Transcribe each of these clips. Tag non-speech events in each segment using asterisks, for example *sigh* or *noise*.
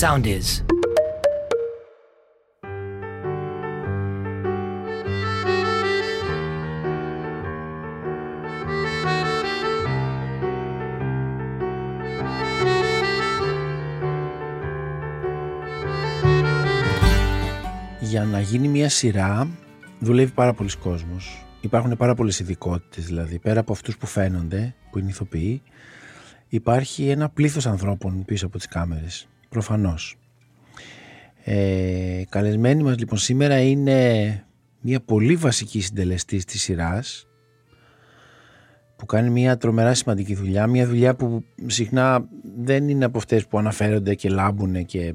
Sound is. Για να γίνει μια σειρά δουλεύει πάρα πολλοί κόσμος. Υπάρχουν πάρα πολλές ειδικότητες, δηλαδή. Πέρα από αυτούς που φαίνονται, που είναι ηθοποιοί, υπάρχει ένα πλήθος ανθρώπων πίσω από τις κάμερες. Προφανώς. Ε, καλεσμένη μας λοιπόν σήμερα είναι μια πολύ βασική συντελεστής της σειράς που κάνει μια τρομερά σημαντική δουλειά, μια δουλειά που συχνά δεν είναι από αυτές που αναφέρονται και λάμπουν και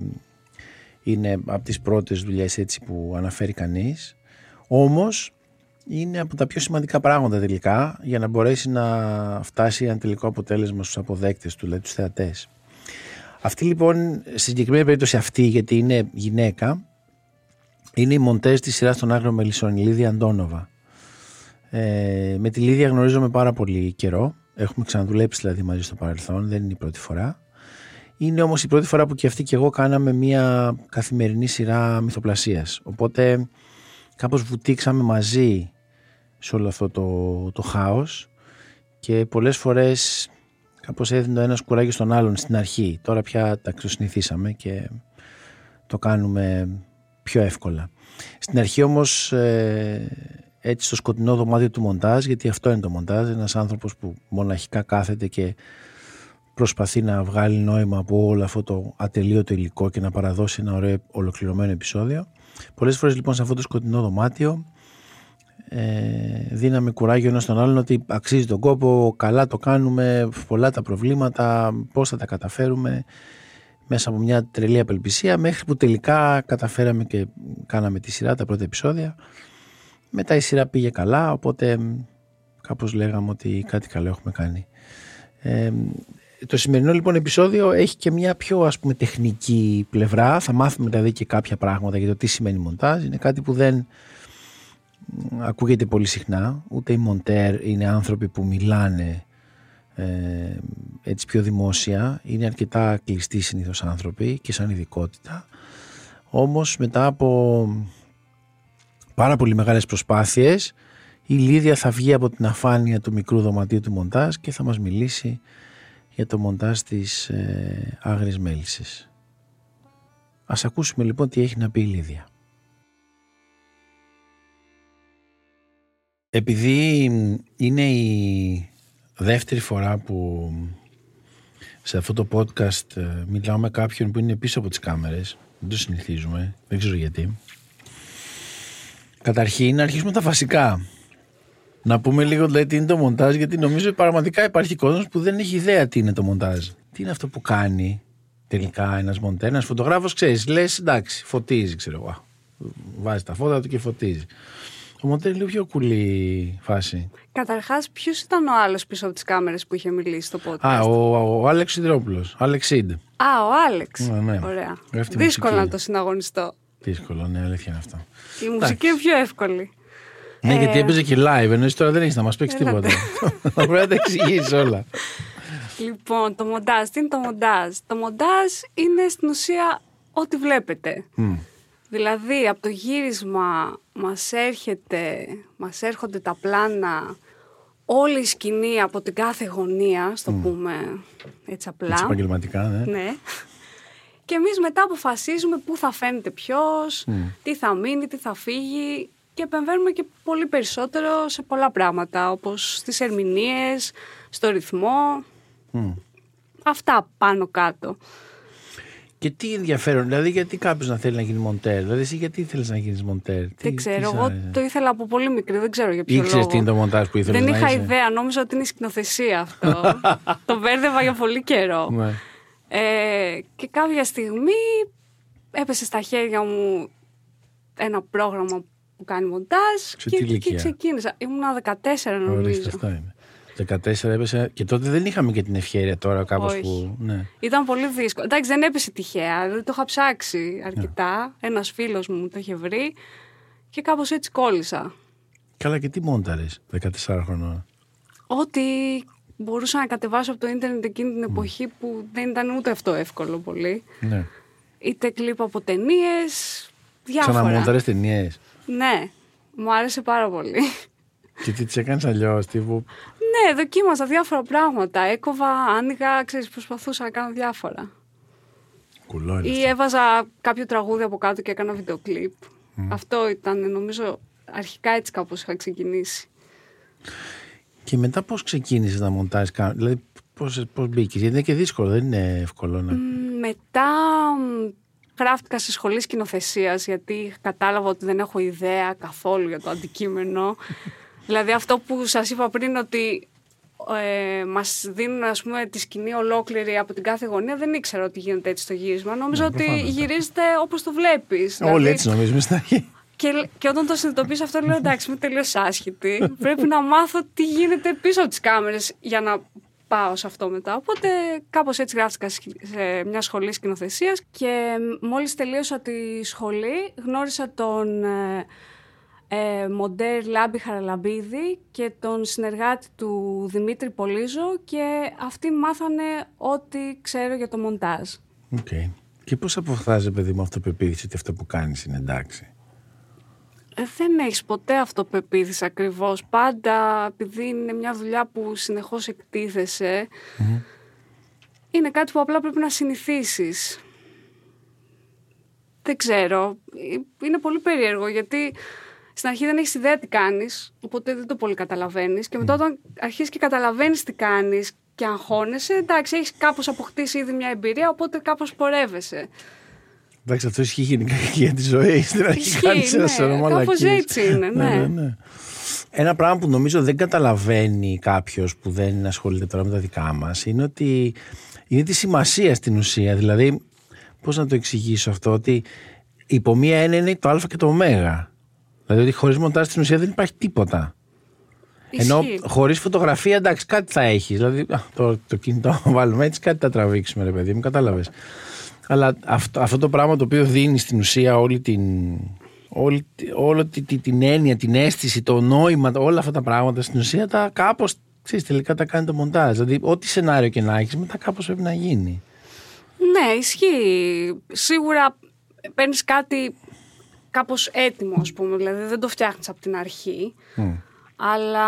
είναι από τις πρώτες δουλειές έτσι που αναφέρει κανείς όμως είναι από τα πιο σημαντικά πράγματα τελικά για να μπορέσει να φτάσει ένα τελικό αποτέλεσμα στους αποδέκτες του, δηλαδή τους θεατές. Αυτή λοιπόν, στη συγκεκριμένη περίπτωση αυτή, γιατί είναι γυναίκα, είναι η μοντές της σειράς των Άγριων Μελισσών, η Λίδια Αντώνοβα. Ε, με τη Λίδια γνωρίζομαι πάρα πολύ καιρό. Έχουμε ξαναδουλέψει δηλαδή μαζί στο παρελθόν, δεν είναι η πρώτη φορά. Είναι όμως η πρώτη φορά που και αυτή και εγώ κάναμε μια καθημερινή σειρά μυθοπλασίας. Οπότε κάπως βουτήξαμε μαζί σε όλο αυτό το, το χάος και πολλές φορές κάπως έδινε ο ένας κουράγιο στον άλλον στην αρχή. Τώρα πια τα ξεσυνηθίσαμε και το κάνουμε πιο εύκολα. Στην αρχή όμως ε, έτσι στο σκοτεινό δωμάτιο του μοντάζ, γιατί αυτό είναι το μοντάζ, ένας άνθρωπος που μοναχικά κάθεται και προσπαθεί να βγάλει νόημα από όλο αυτό το ατελείωτο υλικό και να παραδώσει ένα ωραίο ολοκληρωμένο επεισόδιο. Πολλές φορές λοιπόν σε αυτό το σκοτεινό δωμάτιο ε, δίναμε κουράγιο ένας στον άλλον ότι αξίζει τον κόπο, καλά το κάνουμε, πολλά τα προβλήματα, πώς θα τα καταφέρουμε μέσα από μια τρελή απελπισία μέχρι που τελικά καταφέραμε και κάναμε τη σειρά, τα πρώτα επεισόδια. Μετά η σειρά πήγε καλά, οπότε κάπως λέγαμε ότι κάτι καλό έχουμε κάνει. Ε, το σημερινό λοιπόν επεισόδιο έχει και μια πιο ας πούμε τεχνική πλευρά. Θα μάθουμε δηλαδή και κάποια πράγματα για το τι σημαίνει μοντάζ. Είναι κάτι που δεν ακούγεται πολύ συχνά. Ούτε οι μοντέρ είναι άνθρωποι που μιλάνε ε, έτσι πιο δημόσια. Είναι αρκετά κλειστοί συνήθως άνθρωποι και σαν ειδικότητα. Όμως μετά από πάρα πολύ μεγάλες προσπάθειες η Λίδια θα βγει από την αφάνεια του μικρού δωματίου του μοντάζ και θα μας μιλήσει για το μοντάζ της ε, Άγρης Μέλισσης. Ας ακούσουμε λοιπόν τι έχει να πει η Λίδια. Επειδή είναι η δεύτερη φορά που σε αυτό το podcast ε, μιλάω με κάποιον που είναι πίσω από τις κάμερες, δεν το συνηθίζουμε, δεν ξέρω γιατί. Καταρχήν να αρχίσουμε τα βασικά. Να πούμε λίγο δηλαδή, τι είναι το μοντάζ, γιατί νομίζω πραγματικά υπάρχει κόσμος που δεν έχει ιδέα τι είναι το μοντάζ. Τι είναι αυτό που κάνει τελικά ένας μοντέρ, ένας φωτογράφος, ξέρεις, λες εντάξει, φωτίζει, ξέρω εγώ. Βάζει τα φώτα του και φωτίζει. Το μοντέρ είναι λίγο πιο κουλή φάση. Καταρχάς, ποιος ήταν ο άλλος πίσω από τις κάμερες που είχε μιλήσει στο podcast; Α, ο, ο, ο Άλεξ Σιδηρόπουλο. Άλεξ Ιντ. Α, ο Άλεξ. Ναι, ναι. Ωραία. Γράφει τη Δύσκολο μουσική. να το συναγωνιστώ. Δύσκολο, ναι, αλήθεια είναι αυτό. Η μουσική είναι πιο εύκολη. Ναι, γιατί Ε, έπαιζε και live, ενώ εσύ τώρα δεν έχεις να μας παίξεις Έλατε. τίποτα. *laughs* Θα πρέπει να τα εξηγήσεις όλα. Λοιπόν, το μοντάζ, τι είναι το μοντάζ; Το μοντάζ είναι στην ουσία ό,τι βλέπετε. Μμ. Δηλαδή, από το γύρισμα μας, έρχεται, μας έρχονται τα πλάνα, όλη η σκηνή από την κάθε γωνία, στο πούμε έτσι απλά. Έτσι επαγγελματικά, ναι. Ναι. Και εμείς μετά αποφασίζουμε πού θα φαίνεται ποιος, τι θα μείνει, τι θα φύγει και επεμβαίνουμε και πολύ περισσότερο σε πολλά πράγματα, όπως στις ερμηνείες, στο ρυθμό, Μμ. αυτά πάνω κάτω. Και τι ενδιαφέρον, δηλαδή γιατί κάποιος να θέλει να γίνει μοντέρ, δηλαδή εσύ γιατί θέλεις να γίνεις μοντέρ; Τι, δεν ξέρω, τι εγώ άρεσε; το ήθελα από πολύ μικρή, δεν ξέρω για ποιο Ήξερες λόγο. τι είναι το μοντάζ που ήθελες Δεν να είχα είσαι; ιδέα, νόμιζα ότι είναι σκηνοθεσία αυτό. *laughs* το μπέρδευα για πολύ καιρό. Ναι. Ε, και κάποια στιγμή έπεσε στα χέρια μου ένα πρόγραμμα που κάνει μοντάζ Σε και τι εκεί ηλικία; ξεκίνησα. Ήμουνα 14 Ορίστε, νομίζω. αυτό είναι. 14 έπεσε και τότε δεν είχαμε και την ευκαιρία τώρα κάπως Όχι. που... Ναι. Ήταν πολύ δύσκολο. Εντάξει, δεν έπεσε τυχαία. Δηλαδή το είχα ψάξει αρκετά. Ναι. Ένας φίλος μου το είχε βρει και κάπως έτσι κόλλησα. Καλά και τι μόνταρες 14 χρονών. Ό,τι μπορούσα να κατεβάσω από το ίντερνετ εκείνη την εποχή που δεν ήταν ούτε αυτό εύκολο πολύ. Ναι. είτε κλίπ από ταινίες. Διάφορα. Ξαναμοντάρες ταινίες. Ναι, μου άρεσε πάρα πολύ. Και τι τις έκανες αλλιώς, τύπου; Ναι, δοκίμασα διάφορα πράγματα. Έκοβα, άνοιγα, ξέρεις, προσπαθούσα να κάνω διάφορα. Κουλό είναι Ή αυτό. έβαζα κάποιο τραγούδι από κάτω και έκανα βιντεοκλίπ. Αυτό ήταν, νομίζω, αρχικά έτσι κάπως είχα ξεκινήσει. Και μετά πώς ξεκίνησες να μοντάρει, δηλαδή πώς πώς μπήκες; Γιατί είναι και δύσκολο, δεν είναι εύκολο να. Μ, Μετά μ, γράφτηκα σε σχολή σκηνοθεσίας γιατί κατάλαβα ότι δεν έχω ιδέα καθόλου για το αντικείμενο. Δηλαδή αυτό που σας είπα πριν ότι ε, μας δίνουν ας πούμε τη σκηνή ολόκληρη από την κάθε γωνία δεν ήξερα ότι γίνεται έτσι στο γύρισμα. Νόμιζα ότι προφανώς, ναι. γυρίζεται όπως το βλέπεις. Όλοι Δηλαδή, έτσι νομίζουμε στην αρχή. Και, και όταν το συνειδητοποίησα αυτό, λέω εντάξει, είμαι τελείως άσχετη. Πρέπει να μάθω τι γίνεται πίσω από τις κάμερες για να πάω σε αυτό μετά. Οπότε κάπως έτσι γράφτηκα σχ- σε μια σχολή σκηνοθεσίας και μόλις τελείωσα τη σχολή γνώρισα τον ε, ε, μοντέρ Λάμπη Χαραλαμπίδη και τον συνεργάτη του Δημήτρη Πολύζο και αυτοί μου μάθανε ό,τι ξέρω για το μοντάζ. Οκ. Και πώς αποκτάς, παιδί μου, αυτοπεποίθηση ότι αυτό που κάνεις είναι εντάξει; Ε, δεν έχεις ποτέ αυτοπεποίθηση ακριβώς. Πάντα, επειδή είναι μια δουλειά που συνεχώς εκτίθεσαι, είναι κάτι που απλά πρέπει να συνηθίσεις. Δεν ξέρω. Ε, Είναι πολύ περίεργο, γιατί στην αρχή δεν έχεις ιδέα τι κάνεις, οπότε δεν το πολύ καταλαβαίνεις. Και μετά όταν αρχίσεις και καταλαβαίνεις τι κάνεις και αγχώνεσαι, εντάξει, έχεις κάπως αποκτήσει ήδη μια εμπειρία, οπότε κάπως πορεύεσαι. Εντάξει, αυτό ισχύει γενικά και *laughs* για τη ζωή. *laughs* Στην αρχή Ισχύει, κάνεις ένα ναι. σωρό Κάπως μαλακίες. έτσι είναι, ναι. Ένα πράγμα που νομίζω δεν καταλαβαίνει κάποιος που δεν ασχολείται τώρα με τα δικά μας είναι ότι είναι τη σημασία στην ουσία. Δηλαδή, πώς να το εξηγήσω αυτό, ότι υπό μία έννοια είναι το Α και το Ω. Δηλαδή, ότι χωρίς μοντάζ στην ουσία δεν υπάρχει τίποτα. Ενώ Ισχύει. χωρίς φωτογραφία, εντάξει, κάτι θα έχεις. Δηλαδή, α, το, το κινητό *laughs* βάλουμε έτσι, κάτι θα τραβήξουμε, ρε παιδί μου, κατάλαβες. Αλλά αυτό, αυτό το πράγμα το οποίο δίνει στην ουσία όλη την. Όλη, όλη τη- τη- την έννοια, την αίσθηση, το νόημα, όλα αυτά τα πράγματα στην ουσία τα κάπως. Ξέρεις, τελικά τα κάνει το μοντάζ. Δηλαδή, ό,τι σενάριο και να έχεις, μετά κάπως πρέπει να γίνει. Ναι, ισχύει. Σίγουρα παίρνεις κάτι κάπως έτοιμο, ας πούμε. Δηλαδή δεν το φτιάχνεις από την αρχή. Αλλά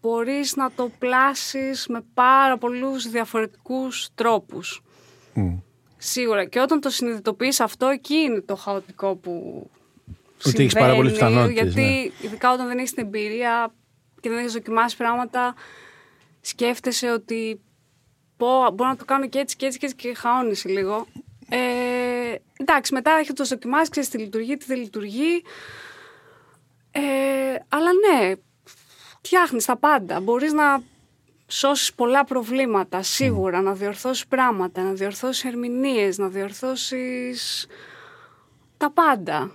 μπορείς να το πλάσεις με πάρα πολλούς διαφορετικούς τρόπους. Μμ. Σίγουρα. Και όταν το συνειδητοποιείς αυτό, εκεί είναι το χαοτικό που Ότι έχεις πάρα πολλές συμβαίνει, πιθανότητες, Γιατί ναι. ειδικά όταν δεν έχεις την εμπειρία και δεν έχεις δοκιμάσει πράγματα, σκέφτεσαι ότι πω, μπορώ να το κάνω και έτσι και έτσι και έτσι και χαώνεσαι λίγο. Ε, εντάξει, μετά έχει το δοκιμάσει, ξέρεις τι λειτουργεί, τι δεν λειτουργεί. Ε, αλλά ναι, φτιάχνεις τα πάντα. Μπορείς να σώσεις πολλά προβλήματα, σίγουρα, να διορθώσεις πράγματα, να διορθώσεις ερμηνείες, να διορθώσεις τα πάντα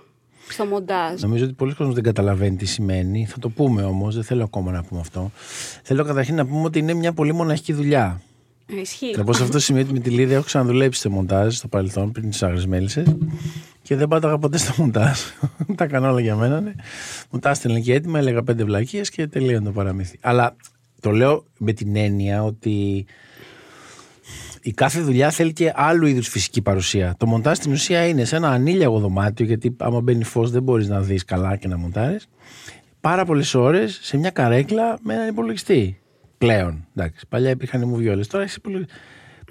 στο μοντάζ. Νομίζω ότι πολλοί κόσμοι δεν καταλαβαίνει τι σημαίνει. Θα το πούμε όμως, δεν θέλω ακόμα να πούμε αυτό. Θέλω καταρχήν να πούμε ότι είναι μια πολύ μοναχική δουλειά. Ε, Ισχύει. Λοιπόν, σε αυτό σημαίνει ότι με τη Λίδια έχω ξαναδουλέψει σε μοντάζ στο παρελθόν πριν τις Άγριες Μέλισσες και δεν πάταγα ποτέ στο μοντάζ. *laughs* Τα έκανα όλα για μένα. Ναι. Μου τα έστελνε και έτοιμα, έλεγα πέντε βλακίες και τελείωνε το παραμύθι. Αλλά το λέω με την έννοια ότι η κάθε δουλειά θέλει και άλλου είδους φυσική παρουσία. Το μοντάζ στην ουσία είναι σε ένα ανήλιαγο δωμάτιο, γιατί άμα μπαίνει φως δεν μπορείς να δεις καλά και να μοντάρεις. Πάρα πολλές ώρες σε μια καρέκλα με έναν υπολογιστή. Πλέον. Εντάξει, παλιά υπήρχαν οι μουβιόλες. Τώρα έχει υπολογιστή.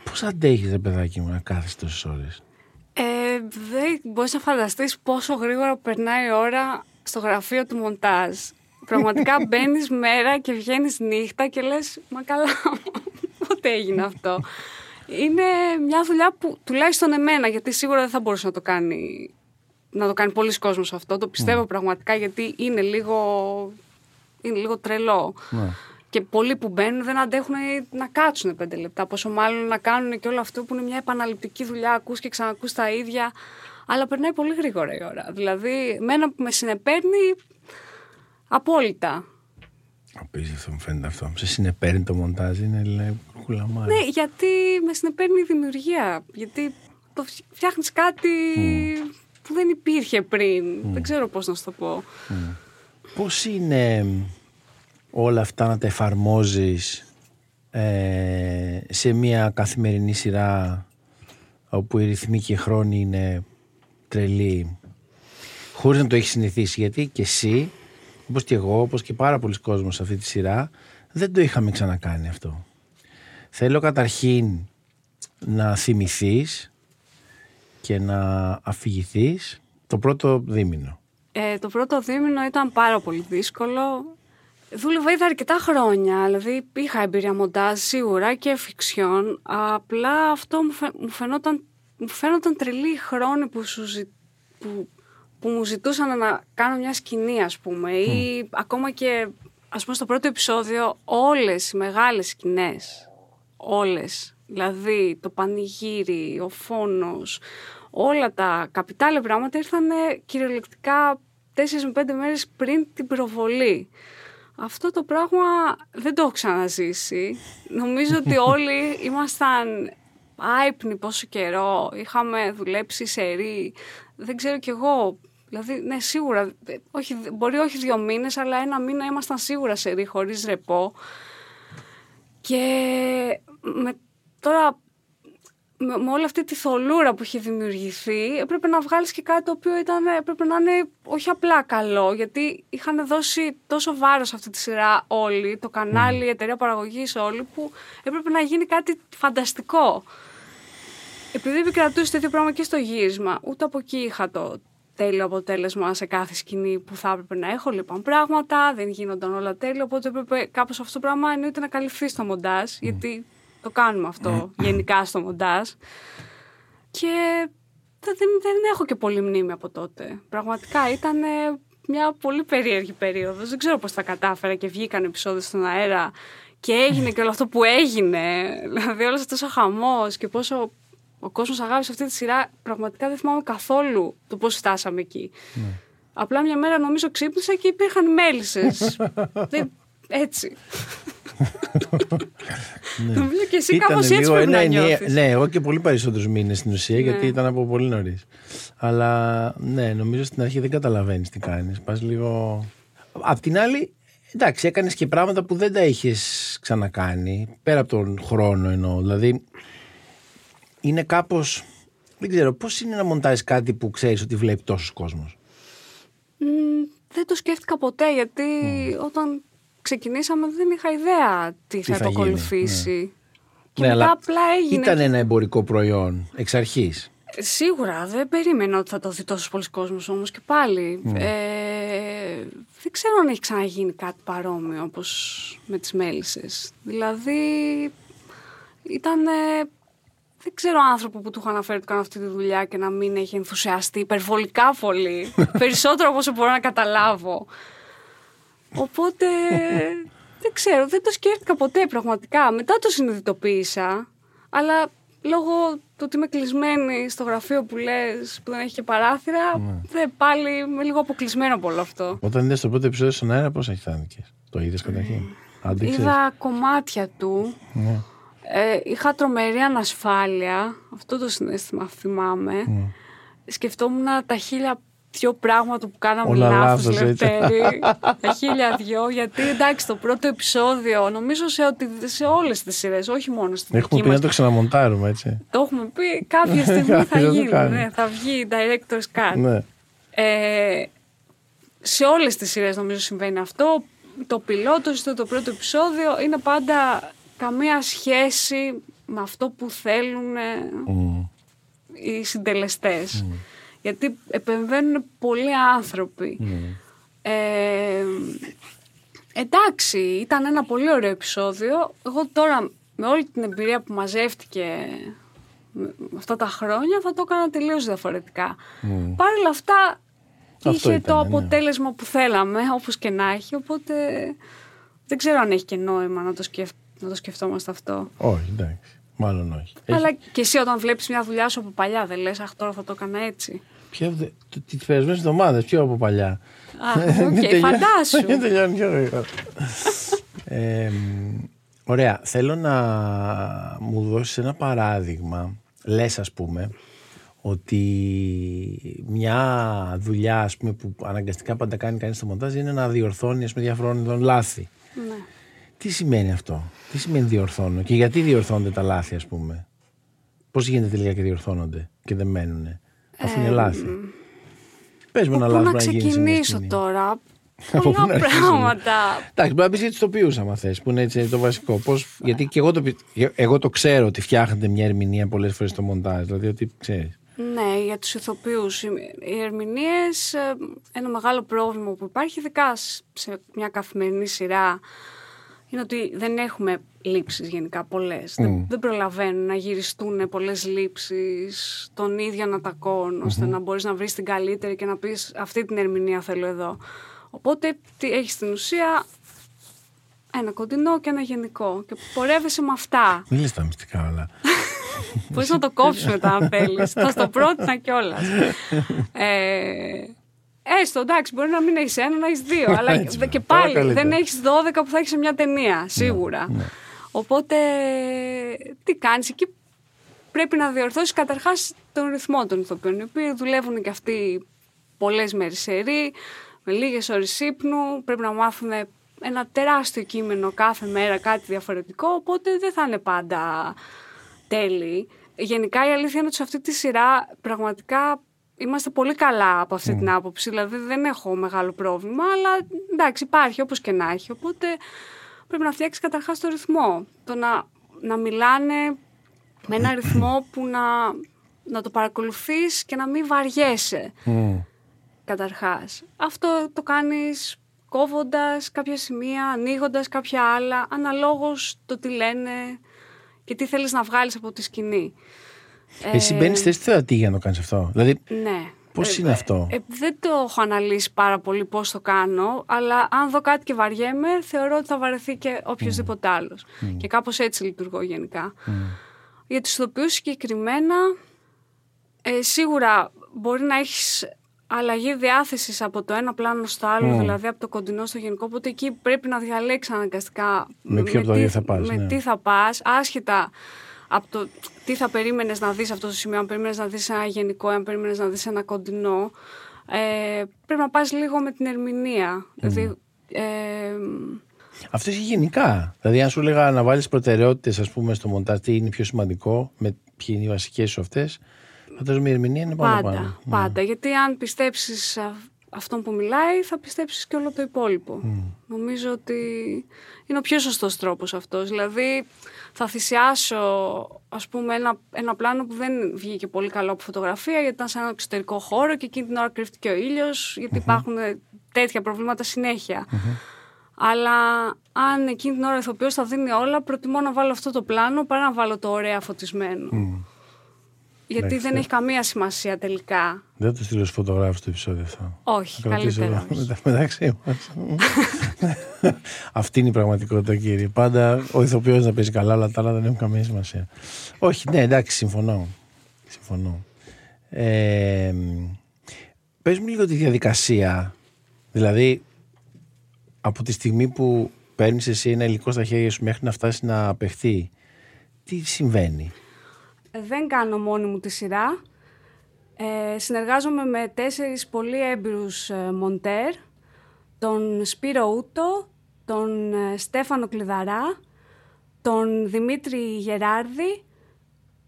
Πώς αντέχεις, ρε παιδάκι μου, να κάθεσαι τόσες ώρες; Ε, δεν μπορείς να φανταστείς πόσο γρήγορα περνάει η ώρα στο γραφείο του μοντάζ. Πραγματικά *laughs* μπαίνεις μέρα και βγαίνεις νύχτα και λες «Μα καλά, πότε έγινε αυτό». Είναι μια δουλειά που τουλάχιστον εμένα, γιατί σίγουρα δεν θα μπορούσε να το κάνει, να το κάνει πολλοί κόσμος αυτό. Το πιστεύω πραγματικά γιατί είναι λίγο, είναι λίγο τρελό. Ναι. Και πολλοί που μπαίνουν δεν αντέχουν να κάτσουν πέντε λεπτά. Πόσο μάλλον να κάνουν και όλο αυτό που είναι μια επαναληπτική δουλειά, ακούς και ξανακούς τα ίδια. Αλλά περνάει πολύ γρήγορα η ώρα. Δηλαδή, μένα που με συνεπέρνει απόλυτα. Απίστευτο μου φαίνεται αυτό. Σε συνεπέρνει το μοντάζ, είναι λέει, κουλαμάρι. Ναι, γιατί με συνεπέρνει η δημιουργία. Γιατί το φτιάχνεις κάτι που δεν υπήρχε πριν. Δεν ξέρω πώς να σου το πω. Πώς είναι όλα αυτά να τα εφαρμόζεις ε, σε μια καθημερινή σειρά όπου η ρυθμή και η χρόνη είναι τρελή χωρίς να το έχεις συνηθίσει γιατί και εσύ όπως και εγώ όπως και πάρα πολλοί κόσμος σε αυτή τη σειρά δεν το είχαμε ξανακάνει αυτό. Θέλω καταρχήν να θυμηθείς και να αφηγηθείς το πρώτο δίμηνο. Ε, το πρώτο δίμηνο ήταν πάρα πολύ δύσκολο Δούλευα ήδη αρκετά χρόνια, δηλαδή είχα εμπειρία μοντάζ σίγουρα και φιξιόν, απλά αυτό μου, φαι, μου, φαινόταν, μου φαίνονταν τρελή χρόνοι που, σου, που, που μου ζητούσαν να κάνω μια σκηνή ας πούμε ή ακόμα και ας πούμε στο πρώτο επεισόδιο όλες οι μεγάλες σκηνές, όλες, δηλαδή το πανηγύρι, ο φόνος, όλα τα καπιτάλια πράγματα ήρθαν κυριολεκτικά 4 με πέντε μέρες πριν την προβολή. Αυτό το πράγμα δεν το έχω ξαναζήσει. Νομίζω ότι *laughs* όλοι ήμασταν άϊπνοι πόσο καιρό. Είχαμε δουλέψει σε ρί. Δεν ξέρω κι εγώ. Δηλαδή, ναι, σίγουρα. Όχι, μπορεί όχι δύο μήνες, αλλά ένα μήνα ήμασταν σίγουρα σε ρί, χωρίς ρεπό. Και με, τώρα με, με όλη αυτή τη θολούρα που είχε δημιουργηθεί, έπρεπε να βγάλεις και κάτι το οποίο ήταν, έπρεπε να είναι όχι απλά καλό, γιατί είχαν δώσει τόσο βάρος αυτή τη σειρά όλοι, το κανάλι, η εταιρεία παραγωγής όλοι, που έπρεπε να γίνει κάτι φανταστικό. Επειδή επικρατούσε τέτοιο πράγμα και στο γύρισμα, ούτε από εκεί είχα το τέλειο αποτέλεσμα σε κάθε σκηνή που θα έπρεπε να έχω. Λοιπόν, πράγματα, δεν γίνονταν όλα τέλεια, οπότε έπρεπε κάπως αυτό το πράγμα εννοείται να καλυφθεί στο μοντάζ, γιατί το κάνουμε αυτό γενικά στο μοντάζ. Και δεν, δεν έχω και πολύ μνήμη από τότε. Πραγματικά ήταν μια πολύ περίεργη περίοδος. Δεν ξέρω πώς τα κατάφερα και βγήκαν επεισόδια στον αέρα και έγινε και όλο αυτό που έγινε. Δηλαδή όλος αυτός ο χαμός και πόσο ο κόσμος αγάπησε αυτή τη σειρά. Πραγματικά δεν θυμάμαι καθόλου το πώς φτάσαμε εκεί. Ναι. Απλά μια μέρα νομίζω ξύπνησα και υπήρχαν μέλισσες. *laughs* Έτσι. ναι. Νομίζω και εσύ κάπως έτσι πρέπει να νιώθεις. Ναι, εγώ και πολύ περισσότερους μήνες στην ουσία, ναι. γιατί ήταν από πολύ νωρίς. Αλλά ναι, νομίζω στην αρχή δεν καταλαβαίνεις τι κάνεις. Πας λίγο. Απ' την άλλη, εντάξει, έκανες και πράγματα που δεν τα είχες ξανακάνει. Πέρα από τον χρόνο εννοώ. Δηλαδή, είναι κάπω. Δεν ξέρω, πώς είναι να μοντάζεις κάτι που ξέρεις ότι βλέπει τόσο κόσμο. Mm, δεν το σκέφτηκα ποτέ γιατί mm. όταν ξεκινήσαμε δεν είχα ιδέα τι, θα, το ακολουθήσει. Ναι. Και ναι, μετά απλά έγινε. Ήταν ένα εμπορικό προϊόν εξ αρχής. Σίγουρα δεν περίμενα ότι θα το δει τόσος πολλοί κόσμος όμως και πάλι. Ναι. Ε, δεν ξέρω αν έχει ξαναγίνει κάτι παρόμοιο όπως με τις μέλισσες. Δηλαδή ήταν. δεν ξέρω άνθρωπο που του είχα αναφέρει ότι κάνω αυτή τη δουλειά και να μην έχει ενθουσιαστεί υπερβολικά πολύ. *laughs* Περισσότερο από όσο μπορώ να καταλάβω. Οπότε δεν ξέρω, δεν το σκέφτηκα ποτέ πραγματικά. Μετά το συνειδητοποίησα, αλλά λόγω του ότι είμαι κλεισμένη στο γραφείο που λες, που δεν έχει και παράθυρα, ναι. δεν πάλι είμαι λίγο αποκλεισμένο από όλο αυτό. Όταν είδες το πρώτο επεισόδιο στον αέρα, πώς αισθάνθηκε, Το είδες καταρχήν; Είδα κομμάτια του. Ναι. Ε, είχα τρομερή ανασφάλεια. Αυτό το συνέστημα θυμάμαι. Ναι. Σκεφτόμουν τα χίλια δυο πράγματα που κάναμε λάθος, Λευτέρη. *laughs* Τα χίλια δυο. Γιατί εντάξει, το πρώτο επεισόδιο, νομίζω σε, ότι, σε όλες τις σειρές, όχι μόνο στην Έχουμε πει να το ξαναμοντάρουμε, έτσι. Το έχουμε πει. Κάποια *laughs* στιγμή θα γίνει. Ναι, θα βγει director's cut. Ναι. Ε, σε όλες τις σειρές νομίζω συμβαίνει αυτό. Το πιλότο, το, το πρώτο επεισόδιο είναι πάντα καμία σχέση με αυτό που θέλουν mm. οι συντελεστές. Mm γιατί επεμβαίνουν πολλοί άνθρωποι. Ναι. Ε, εντάξει, ήταν ένα πολύ ωραίο επεισόδιο. Εγώ τώρα με όλη την εμπειρία που μαζεύτηκε αυτά τα χρόνια θα το έκανα τελείως διαφορετικά. Mm. Παρ' όλα αυτά είχε το ναι. αποτέλεσμα που θέλαμε, όπως και να έχει, οπότε δεν ξέρω αν έχει και νόημα να το, σκεφ... να το σκεφτόμαστε αυτό. Όχι, εντάξει. Μάλλον όχι. Αλλά και εσύ όταν βλέπεις μια δουλειά σου από παλιά δεν λες αχ τώρα θα το έκανα έτσι. Ποια, τις περασμένες εβδομάδες, πιο από παλιά. Α, okay, *laughs* φαντάσου. *laughs* Δεν τελειώνει πιο γρήγορα. ωραία. Θέλω να μου δώσεις ένα παράδειγμα. Λες, ας πούμε, ότι μια δουλειά ας πούμε, που αναγκαστικά πάντα κάνει κανείς στο μοντάζ είναι να διορθώνεις με διαφορών ειδών λάθη. Ναι. Τι σημαίνει αυτό, τι σημαίνει διορθώνω; Και γιατί διορθώνονται τα λάθη, ας πούμε; Πώς γίνεται τελικά και διορθώνονται και δεν μένουν, αφού είναι Ε, λάθη. Πες μου ένα Πού λάθος να να γίνει. σε μια ξεκινήσω σκηνή. τώρα; *laughs* Από πού Πολλά να αρχίσουμε; πράγματα. Εντάξει, μπορεί να πεις για τους τοπίους, άμα θες, που είναι έτσι το βασικό. Πώς, γιατί και εγώ το, πι- εγώ το ξέρω ότι φτιάχνετε μια ερμηνεία πολλές φορές στο μοντάζ. Δηλαδή ότι ξέρεις. Ναι, για τους ηθοποιούς. Οι οι ερμηνείες, ε, ένα μεγάλο πρόβλημα που υπάρχει, ειδικά σ- σε μια καθημερινή σειρά, είναι ότι δεν έχουμε λήψεις γενικά πολλές. Δεν, δεν προλαβαίνουν να γυριστούν πολλές λήψεις των ίδιων ατακών, ώστε να μπορείς να βρεις την καλύτερη και να πεις αυτή την ερμηνεία θέλω εδώ. Οπότε τι έχεις στην ουσία; Ένα κοντινό και ένα γενικό και πορεύεσαι με αυτά. Μην λες τα μυστικά όλα. Μπορείς να το κόψεις μετά αν θέλεις. *laughs* Θα στο πρότεινα κιόλας. Ε, έστω, εντάξει, μπορεί να μην έχεις ένα, να έχεις δύο. αλλά Έτσι, και τώρα πάλι καλύτερα. δεν έχεις 12 που θα έχεις σε μια ταινία, σίγουρα. Οπότε, τι κάνεις εκεί. Πρέπει να διορθώσεις καταρχάς τον ρυθμό των ηθοποιών, οι οποίοι δουλεύουν και αυτοί πολλές μέρες σε ρί, με λίγες ώρες ύπνου. Πρέπει να μάθουν ένα τεράστιο κείμενο κάθε μέρα, κάτι διαφορετικό. Οπότε δεν θα είναι πάντα τέλειοι. Γενικά η αλήθεια είναι ότι σε αυτή τη σειρά πραγματικά είμαστε πολύ καλά από αυτή την άποψη. Δηλαδή δεν έχω μεγάλο πρόβλημα, αλλά εντάξει υπάρχει όπως και να έχει. Οπότε πρέπει να φτιάξεις καταρχάς το ρυθμό. Το να, να μιλάνε με ένα ρυθμό *coughs* που να, να το παρακολουθείς και να μην βαριέσαι Μμ. καταρχάς. Αυτό το κάνεις κόβοντας κάποια σημεία, ανοίγοντας κάποια άλλα, αναλόγως το τι λένε και τι θέλεις να βγάλεις από τη σκηνή. Εσύ μπαίνεις στη θέση του θεατή για να το κάνεις αυτό. Δηλαδή, Ναι. πώς είναι αυτό; Ε, δεν το έχω αναλύσει πάρα πολύ πώς το κάνω, αλλά αν δω κάτι και βαριέμαι, θεωρώ ότι θα βαρεθεί και οποιοδήποτε άλλος. Και κάπως έτσι λειτουργώ γενικά. Για τους ηθοποιούς συγκεκριμένα, ε, σίγουρα μπορεί να έχεις αλλαγή διάθεσης από το ένα πλάνο στο άλλο, δηλαδή από το κοντινό στο γενικό, οπότε εκεί πρέπει να διαλέξεις αναγκαστικά Με ποιο από τα τι- δύο θα πας, με ναι. τι θα πας, άσχετα από το τι θα περίμενες να δεις αυτό το σημείο, αν περίμενες να δεις ένα γενικό, αν περίμενες να δεις ένα κοντινό, ε, πρέπει να πας λίγο με την ερμηνεία. Δηλαδή, ε, Αυτό έχει γενικά. Δηλαδή, αν σου έλεγα να βάλεις προτεραιότητες, ας πούμε, στο μοντάζ, τι είναι πιο σημαντικό, με ποιοι είναι οι βασικές σου αυτές, φαντάζομαι η ερμηνεία είναι πάνω Πάντα, πάνω. πάντα. Γιατί αν πιστέψεις α- αυτόν που μιλάει, θα πιστέψεις και όλο το υπόλοιπο. Νομίζω ότι είναι ο πιο σωστός τρόπος αυτός. Δηλαδή, θα θυσιάσω, ας πούμε, ένα, ένα πλάνο που δεν βγήκε πολύ καλό από φωτογραφία, γιατί ήταν σε ένα εξωτερικό χώρο και εκείνη την ώρα κρύφτηκε ο ήλιος, γιατί υπάρχουν τέτοια προβλήματα συνέχεια. Αλλά αν εκείνη την ώρα ο ηθοποιός θα δίνει όλα, προτιμώ να βάλω αυτό το πλάνο παρά να βάλω το ωραία φωτισμένο. Γιατί Εντάξει, δεν ναι. έχει καμία σημασία τελικά. Δεν θα το στείλω στου φωτογράφους το επεισόδιο αυτό. Όχι, Θα κρατήσω καλύτερα εδώ όχι. μετα- μεταξύ μας. Αυτή είναι η πραγματικότητα, κύριε. Πάντα ο ηθοποιός να παίζει καλά, αλλά τα άλλα δεν έχουν καμία σημασία. Όχι, ναι, εντάξει, συμφωνώ. Συμφωνώ. Ε, πες μου λίγο τη διαδικασία. Δηλαδή, από τη στιγμή που παίρνεις εσύ ένα υλικό στα χέρια σου μέχρι να φτάσεις να απεχθεί, τι συμβαίνει; Δεν κάνω μόνη μου τη σειρά. Ε, συνεργάζομαι με τέσσερις πολύ έμπειρους ε, μοντέρ. Τον Σπύρο Ούτο, τον ε, Στέφανο Κλειδαρά, τον Δημήτρη Γεράρδη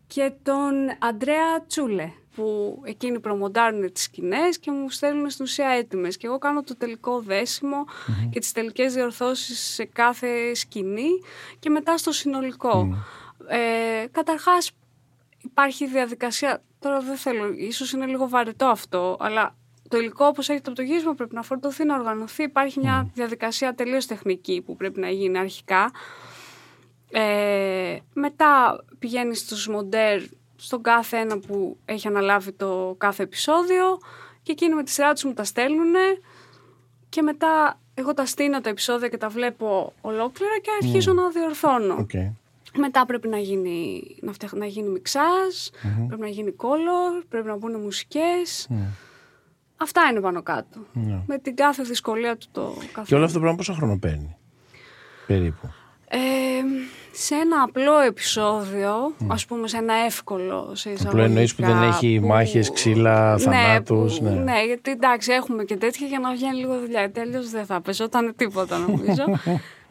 και τον Αντρέα Τσούλε που εκείνοι προμοντάρουν τις σκηνές και μου στέλνουν στην ουσία έτοιμες και εγώ κάνω το τελικό δέσιμο και τις τελικές διορθώσεις σε κάθε σκηνή και μετά στο συνολικό. Ε, καταρχάς υπάρχει διαδικασία, τώρα δεν θέλω, ίσως είναι λίγο βαρετό αυτό, αλλά το υλικό όπως έχετε από το γύρισμα πρέπει να φορτωθεί, να οργανωθεί. Υπάρχει μια διαδικασία τελείως τεχνική που πρέπει να γίνει αρχικά. Ε, μετά πηγαίνει στους μοντέρ, στον κάθε ένα που έχει αναλάβει το κάθε επεισόδιο και εκείνοι με τη σειρά τους μου τα στέλνουν και μετά εγώ τα στήνω τα επεισόδια και τα βλέπω ολόκληρα και αρχίζω να διορθώνω. Οκ. Μετά πρέπει να γίνει, να φτιαχ- να γίνει μιξάζ, πρέπει να γίνει color, πρέπει να μπουν μουσικές. Αυτά είναι πάνω κάτω. Ναι. Με την κάθε δυσκολία του το κάθε. Και όλο αυτό το πράγμα πόσο χρόνο παίρνει. Περίπου; Ε, σε ένα απλό επεισόδιο, ας πούμε σε ένα εύκολο σε Απλό εννοείς που δεν έχει μάχες, ξύλα, θανάτους, Ναι, ναι. που- ναι, γιατί εντάξει έχουμε και τέτοια για να βγαίνει λίγο δουλειά. Γιατί αλλιώς δεν θα παίζονταν τίποτα νομίζω.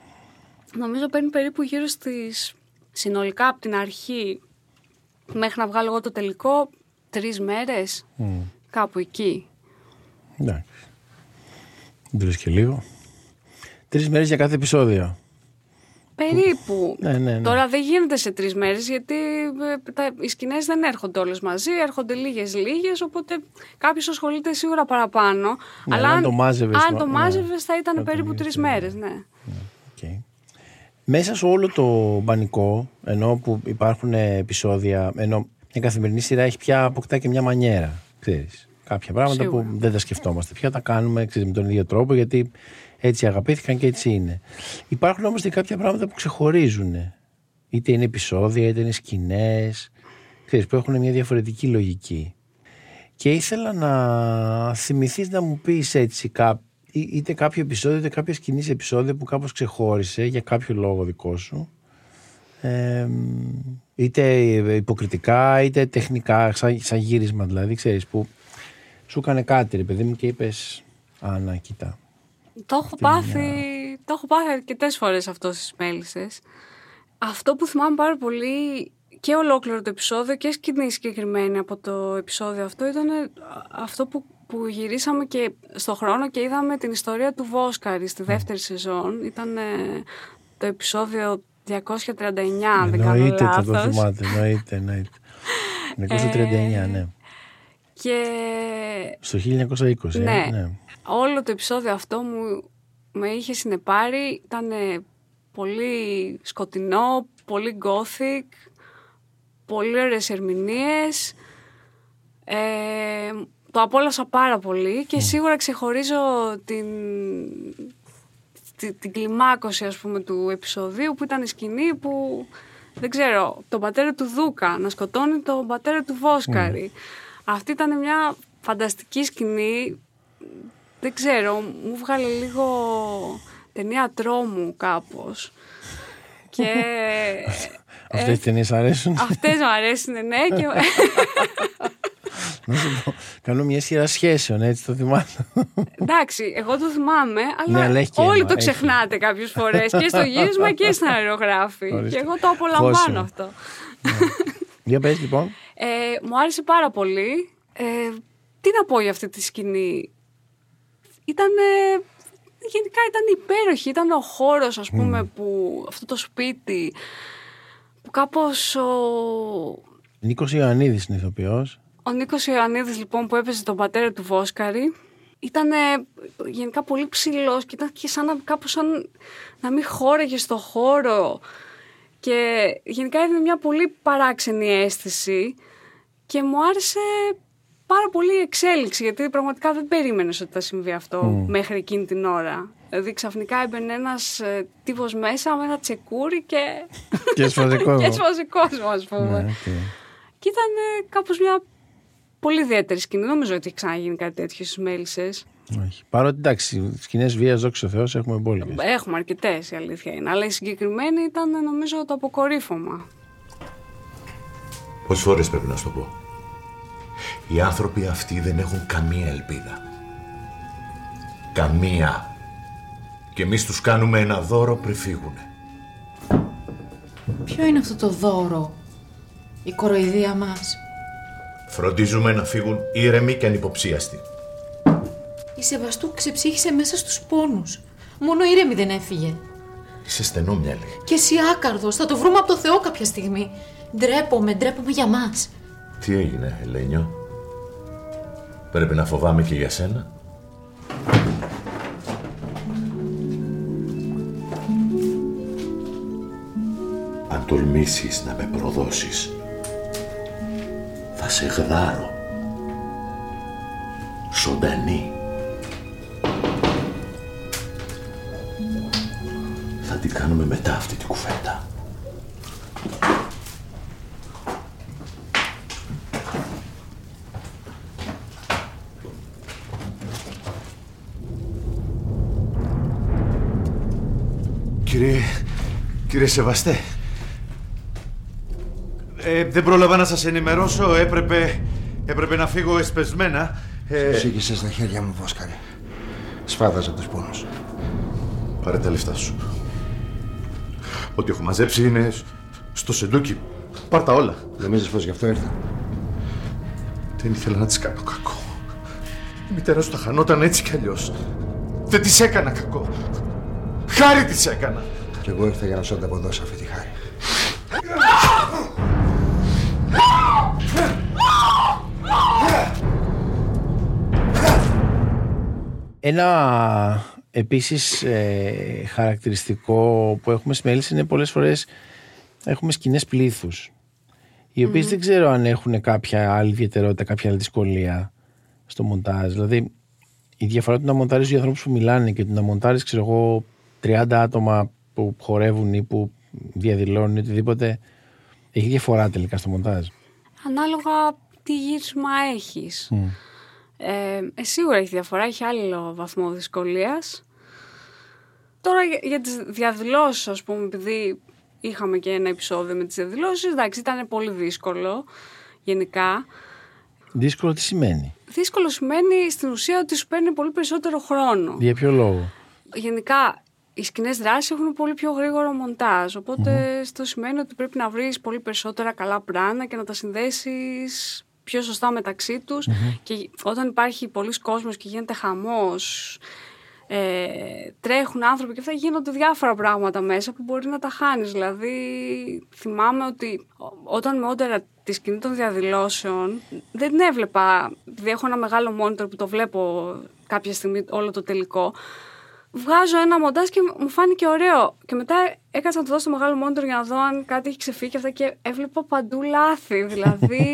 *laughs* νομίζω παίρνει περίπου γύρω στις συνολικά από την αρχή μέχρι να βγάλω εγώ το τελικό, τρεις μέρες, κάπου εκεί. Εντάξει. Δεν και λίγο. Τρεις μέρες για κάθε επεισόδιο. Περίπου. Ναι, ναι, ναι. Τώρα δεν γίνεται σε τρεις μέρες γιατί ε, τα, οι σκηνές δεν έρχονται όλες μαζί, έρχονται λίγε-λίγε. Οπότε κάποιος ασχολείται σίγουρα παραπάνω. Ναι, αλλά αν το μάζευες, αν το ναι. μάζευες θα ήταν Θα περίπου ήταν τρεις μέρες. Ναι. Οκ. Μέσα σε όλο το πανικό, εννοώ που υπάρχουν επεισόδια, εννοώ η καθημερινή σειρά έχει πια αποκτά και μια μανιέρα. Ξέρεις, κάποια πράγματα Σίγουρα. που δεν τα σκεφτόμαστε πια, τα κάνουμε ξέρεις, με τον ίδιο τρόπο γιατί έτσι αγαπήθηκαν και έτσι είναι. Υπάρχουν όμως και κάποια πράγματα που ξεχωρίζουν. Είτε είναι επεισόδια, είτε είναι σκηνές, ξέρεις, που έχουν μια διαφορετική λογική. Και ήθελα να θυμηθείς να μου πεις έτσι κά- ή- είτε κάποιο επεισόδιο είτε κάποια σκηνή σε επεισόδιο που κάπως ξεχώρισε για κάποιο λόγο δικό σου ε, είτε υποκριτικά είτε τεχνικά σαν, σαν γύρισμα δηλαδή ξέρεις που σου έκανε κάτι ρε παιδί μου και είπες Α, να, κοίτα. Το έχω πάθει, το έχω πάθει αρκετές φορές αυτό στις μέλισσες. Αυτό που θυμάμαι πάρα πολύ και ολόκληρο το επεισόδιο και σκηνή συγκεκριμένη από το επεισόδιο αυτό ήταν αυτό που, που γυρίσαμε και στο χρόνο και είδαμε την ιστορία του Βόσκαρη στη δεύτερη σεζόν. Ήταν ε, το επεισόδιο 239, αν δεν κάνω Εννοείται θα το λάθος. θυμάται, εννοείται, εννοείται. 1939, ναι. Και Στο 1920, ε, Ναι. ναι. όλο το επεισόδιο αυτό μου με είχε συνεπάρει. Ήταν πολύ σκοτεινό, πολύ gothic, πολύ ωραίες ερμηνείες. Ε, το απόλαυσα πάρα πολύ και σίγουρα ξεχωρίζω την, τη- την κλιμάκωση ας πούμε του επεισοδίου που ήταν η σκηνή που δεν ξέρω, τον πατέρα του Δούκα να σκοτώνει τον πατέρα του Βόσκαρη. Αυτή ήταν μια φανταστική σκηνή δεν ξέρω, μου βγάλε λίγο ταινία τρόμου κάπως. Και Αυτές οι ταινίες αρέσουν. αυτές μου αρέσουν, ναι. Και... *laughs* Να σου πω, κάνω μια σειρά σχέσεων, έτσι το θυμάσαι. Εντάξει, εγώ το θυμάμαι, αλλά, Ναι, αλλά έχει και όλοι ένα, το έχει. ξεχνάτε κάποιες φορές και στο γύρισμα και στην αερογράφη. Ορίστε. Και εγώ το απολαμβάνω Πόσο. αυτό. Για πες λοιπόν. Ε, μου άρεσε πάρα πολύ. Ε, τι να πω για αυτή τη σκηνή. Ήταν. γενικά ήταν υπέροχη. Ήταν ο χώρος, ας πούμε, που αυτό το σπίτι που κάπως ο, Νίκος Ιωαννίδης είναι ηθοποιός. Ο Νίκος Ιωαννίδης λοιπόν που έπαιζε τον πατέρα του Βόσκαρη ήταν γενικά πολύ ψηλός και ήταν και σαν να, κάπως σαν να μην χώρεγε στο χώρο και γενικά έδινε μια πολύ παράξενη αίσθηση και μου άρεσε πάρα πολύ η εξέλιξη γιατί πραγματικά δεν περίμενες ότι θα συμβεί αυτό μέχρι εκείνη την ώρα. Δηλαδή ξαφνικά έμπαινε ένας ε, τύπος μέσα με ένα τσεκούρι και, Και έσφαζε κόσμο. *laughs* και έσφαζε κόσμο ας πούμε. Ναι, οκ. Και ήταν ε, κάπως μια πολύ ιδιαίτερη σκηνή. Δεν νομίζω ότι έχει ξαναγίνει κάτι τέτοιο στις μέλισσες. Όχι. Παρότι εντάξει, σκηνές βίας, δόξα τω Θεώ, έχουμε μπόλικες. Έχουμε αρκετές, η αλήθεια είναι. Αλλά η συγκεκριμένη ήταν ε, νομίζω το αποκορύφωμα. Πόσες φορές πρέπει να σου το πω; Οι άνθρωποι αυτοί δεν έχουν καμία ελπίδα. Καμία. Και εμείς τους κάνουμε ένα δώρο πριν φύγουνε. Ποιο είναι αυτό το δώρο, η κοροϊδία μας; Φροντίζουμε να φύγουν ήρεμοι και ανυποψίαστοι. Η Σεβαστού ξεψύχησε μέσα στους πόνους. Μόνο η ήρεμη δεν έφυγε. Είσαι στενόμυαλη. Και εσύ άκαρδος, θα το βρούμε από το Θεό κάποια στιγμή. Ντρέπομαι, ντρέπομαι για μας. Τι έγινε, Ελένιο; Πρέπει να φοβάμαι και για σένα. Αν τολμήσεις να με προδώσεις, θα σε γδάρω. Ζωντανή. Θα την κάνουμε μετά αυτή την κουβέντα. Κύριε, κύριε Σεβαστέ, ε, δεν πρόλαβα να σας ενημερώσω, έπρεπε, έπρεπε να φύγω εσπεσμένα. Ε, Σήκησε στα χέρια μου, Βόσκαρη. Σφάδαζα τους πόνους. Πάρε τα λεφτά σου. ό,τι έχω μαζέψει είναι στο σεντούκι. Πάρ' τα όλα. Νομίζεις πως γι' αυτό ήρθα; Δεν ήθελα να της κάνω κακό. Η μητέρα σου τα χανόταν έτσι κι αλλιώς. Δεν της έκανα κακό. Χάρη της έκανα. Κι εγώ ήρθα για να σου ανταποδώσω αυτή τη Ένα επίσης ε, χαρακτηριστικό που έχουμε στις μέλης είναι πολλές φορές έχουμε σκηνές πλήθους οι οποιες δεν ξέρω αν έχουν κάποια άλλη ιδιαιτερότητα, κάποια άλλη δυσκολία στο μοντάζ. Δηλαδή η διαφορά του να μοντάρεις δύο ανθρώπους που μιλάνε και του να μοντάρεις ξέρω εγώ 30 άτομα που χορεύουν ή που διαδηλώνουν ή οτιδήποτε έχει διαφορά τελικά στο μοντάζ. Ανάλογα τι γύρισμα έχεις. Ε, ε, σίγουρα έχει διαφορά, έχει άλλο βαθμό δυσκολίας. Τώρα για, για τις διαδηλώσεις, ας πούμε, επειδή είχαμε και ένα επεισόδιο με τις διαδηλώσεις, εντάξει, ήταν πολύ δύσκολο γενικά. Δύσκολο τι σημαίνει; Δύσκολο σημαίνει στην ουσία ότι σου παίρνει πολύ περισσότερο χρόνο. Για ποιο λόγο; Γενικά, οι σκηνές δράσης έχουν πολύ πιο γρήγορο μοντάζ. Οπότε, αυτό σημαίνει ότι πρέπει να βρεις πολύ περισσότερα καλά πράνα και να τα συνδέσεις πιο σωστά μεταξύ τους και όταν υπάρχει πολλοί κόσμος και γίνεται χαμός ε, τρέχουν άνθρωποι και αυτά γίνονται διάφορα πράγματα μέσα που μπορεί να τα χάνεις. Δηλαδή θυμάμαι ότι όταν με όντερα τη σκηνή των διαδηλώσεων δεν την έβλεπα επειδή έχω ένα μεγάλο monitor που το βλέπω κάποια στιγμή όλο το τελικό βγάζω ένα μοντάζ και μου φάνηκε ωραίο. Και μετά έκατσα να του δώσω το μεγάλο μόντορ για να δω αν κάτι έχει ξεφύγει και αυτά και έβλεπα παντού λάθη. *laughs* Δηλαδή.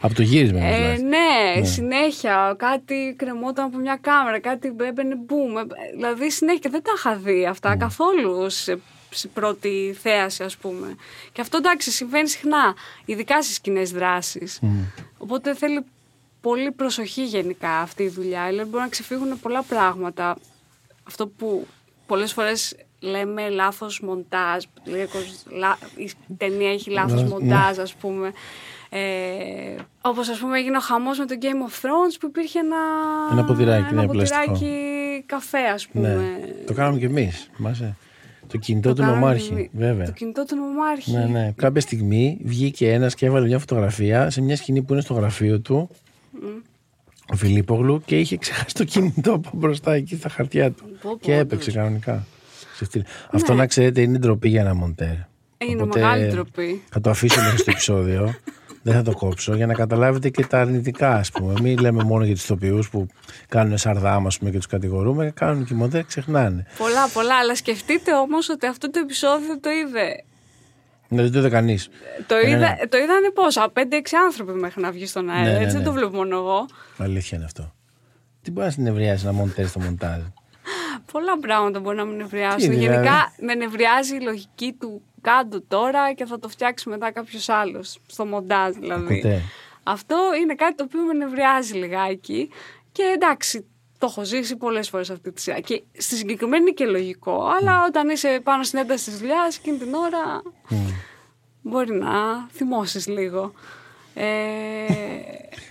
από το γύρισμα, ε, ναι, ναι, συνέχεια. Κάτι κρεμόταν από μια κάμερα, κάτι έμπαινε μπούμ. Ε, δηλαδή συνέχεια. Δεν τα είχα δει αυτά mm. καθόλου σε, σε πρώτη θέαση, ας πούμε. Και αυτό εντάξει, συμβαίνει συχνά, ειδικά στις κοινές δράσεις. Mm. Οπότε θέλει πολύ προσοχή γενικά αυτή η δουλειά. Δηλαδή μπορεί να ξεφύγουν πολλά πράγματα αυτό που πολλές φορές λέμε λάθος μοντάζ, η ταινία έχει λάθος ναι, μοντάζ ναι. ας πούμε. Ε, όπως ας πούμε έγινε ο χαμός με το Game of Thrones που υπήρχε ένα, ένα ποδηράκι, ένα ποδηράκι καφέ ας ναι. πούμε. Ναι. Το κάναμε κι εμείς, θυμάσαι. Το κινητό το του νομάρχη, βέβαια. Το κινητό του νομάρχη. Ναι, ναι. Κάποια στιγμή βγήκε ένας και έβαλε μια φωτογραφία σε μια σκηνή που είναι στο γραφείο του ο Φιλίππογλου και είχε ξεχάσει το κινητό από μπροστά εκεί στα χαρτιά του. και έπαιξε κανονικά. Αυτό ναι. να ξέρετε είναι ντροπή για ένα μοντέρ. Είναι μεγάλη ντροπή. Θα το αφήσω μέσα στο επεισόδιο. *laughs* Δεν θα το κόψω για να καταλάβετε και τα αρνητικά, ας πούμε. Μην λέμε μόνο για τους ηθοποιούς που κάνουν σαρδάμα πούμε, και τους κατηγορούμε. Κάνουν και μοντέρ, ξεχνάνε. Πολλά, πολλά. Αλλά σκεφτείτε όμως ότι αυτό το επεισόδιο το είδε ναι, δεν το είδε κανείς. Το, είδα, το είδανε πόσα, 5-6 άνθρωποι μέχρι να βγει στον αέρα. Ναι, ναι, έτσι δεν το βλέπω μόνο εγώ. Αλήθεια είναι αυτό. Τι μπορεί να συνευριάσει να μοντέρεις το μοντάζ; Πολλά πράγματα μπορεί να με νευριάσουν. Δηλαδή; Γενικά με νευριάζει η λογική του κάτω τώρα και θα το φτιάξει μετά κάποιος άλλος. Στο μοντάζ δηλαδή. Αυτό είναι κάτι το οποίο με νευριάζει λιγάκι. Και εντάξει, το έχω ζήσει πολλές φορές αυτή τη σειρά. Και στη συγκεκριμένη είναι και λογικό. Αλλά όταν είσαι πάνω στην ένταση της δουλειάς, εκείνη την ώρα μπορεί να θυμώσεις λίγο. Ε...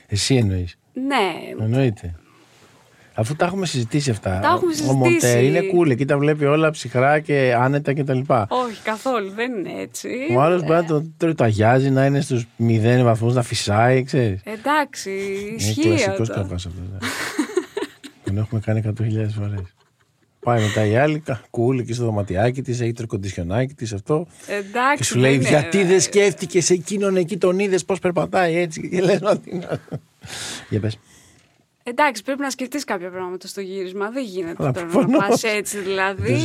Εσύ εννοείς. Ναι. Εννοείται. Αφού τα έχουμε συζητήσει αυτά. Τα έχουμε συζητήσει. Ο Μοντέρ είναι cool, εκεί τα βλέπει όλα ψυχρά και άνετα κτλ. Όχι, καθόλου, δεν είναι έτσι. Ο άλλος μπορεί να το τριωταγιάζει, να είναι στους μηδέν βαθμούς, να φυσάει, ξέρεις. Εντάξει, ισχύει. Είναι κλασικός αυτό. *laughs* Ναι. Τον έχουμε κάνει 100.000 φορές. Πάει μετά η άλλη, κούλη και στο δωματιάκι της, έχει το κοντισιονάκι της αυτό. Εντάξει. Και σου λέει, Γιατί δεν σκέφτηκες εκείνον εκεί τον είδες πώς περπατάει έτσι. Και λες, Για πες. Εντάξει, πρέπει να σκεφτείς κάποια πράγματα στο γύρισμα. Δεν γίνεται τώρα να πας έτσι, δηλαδή.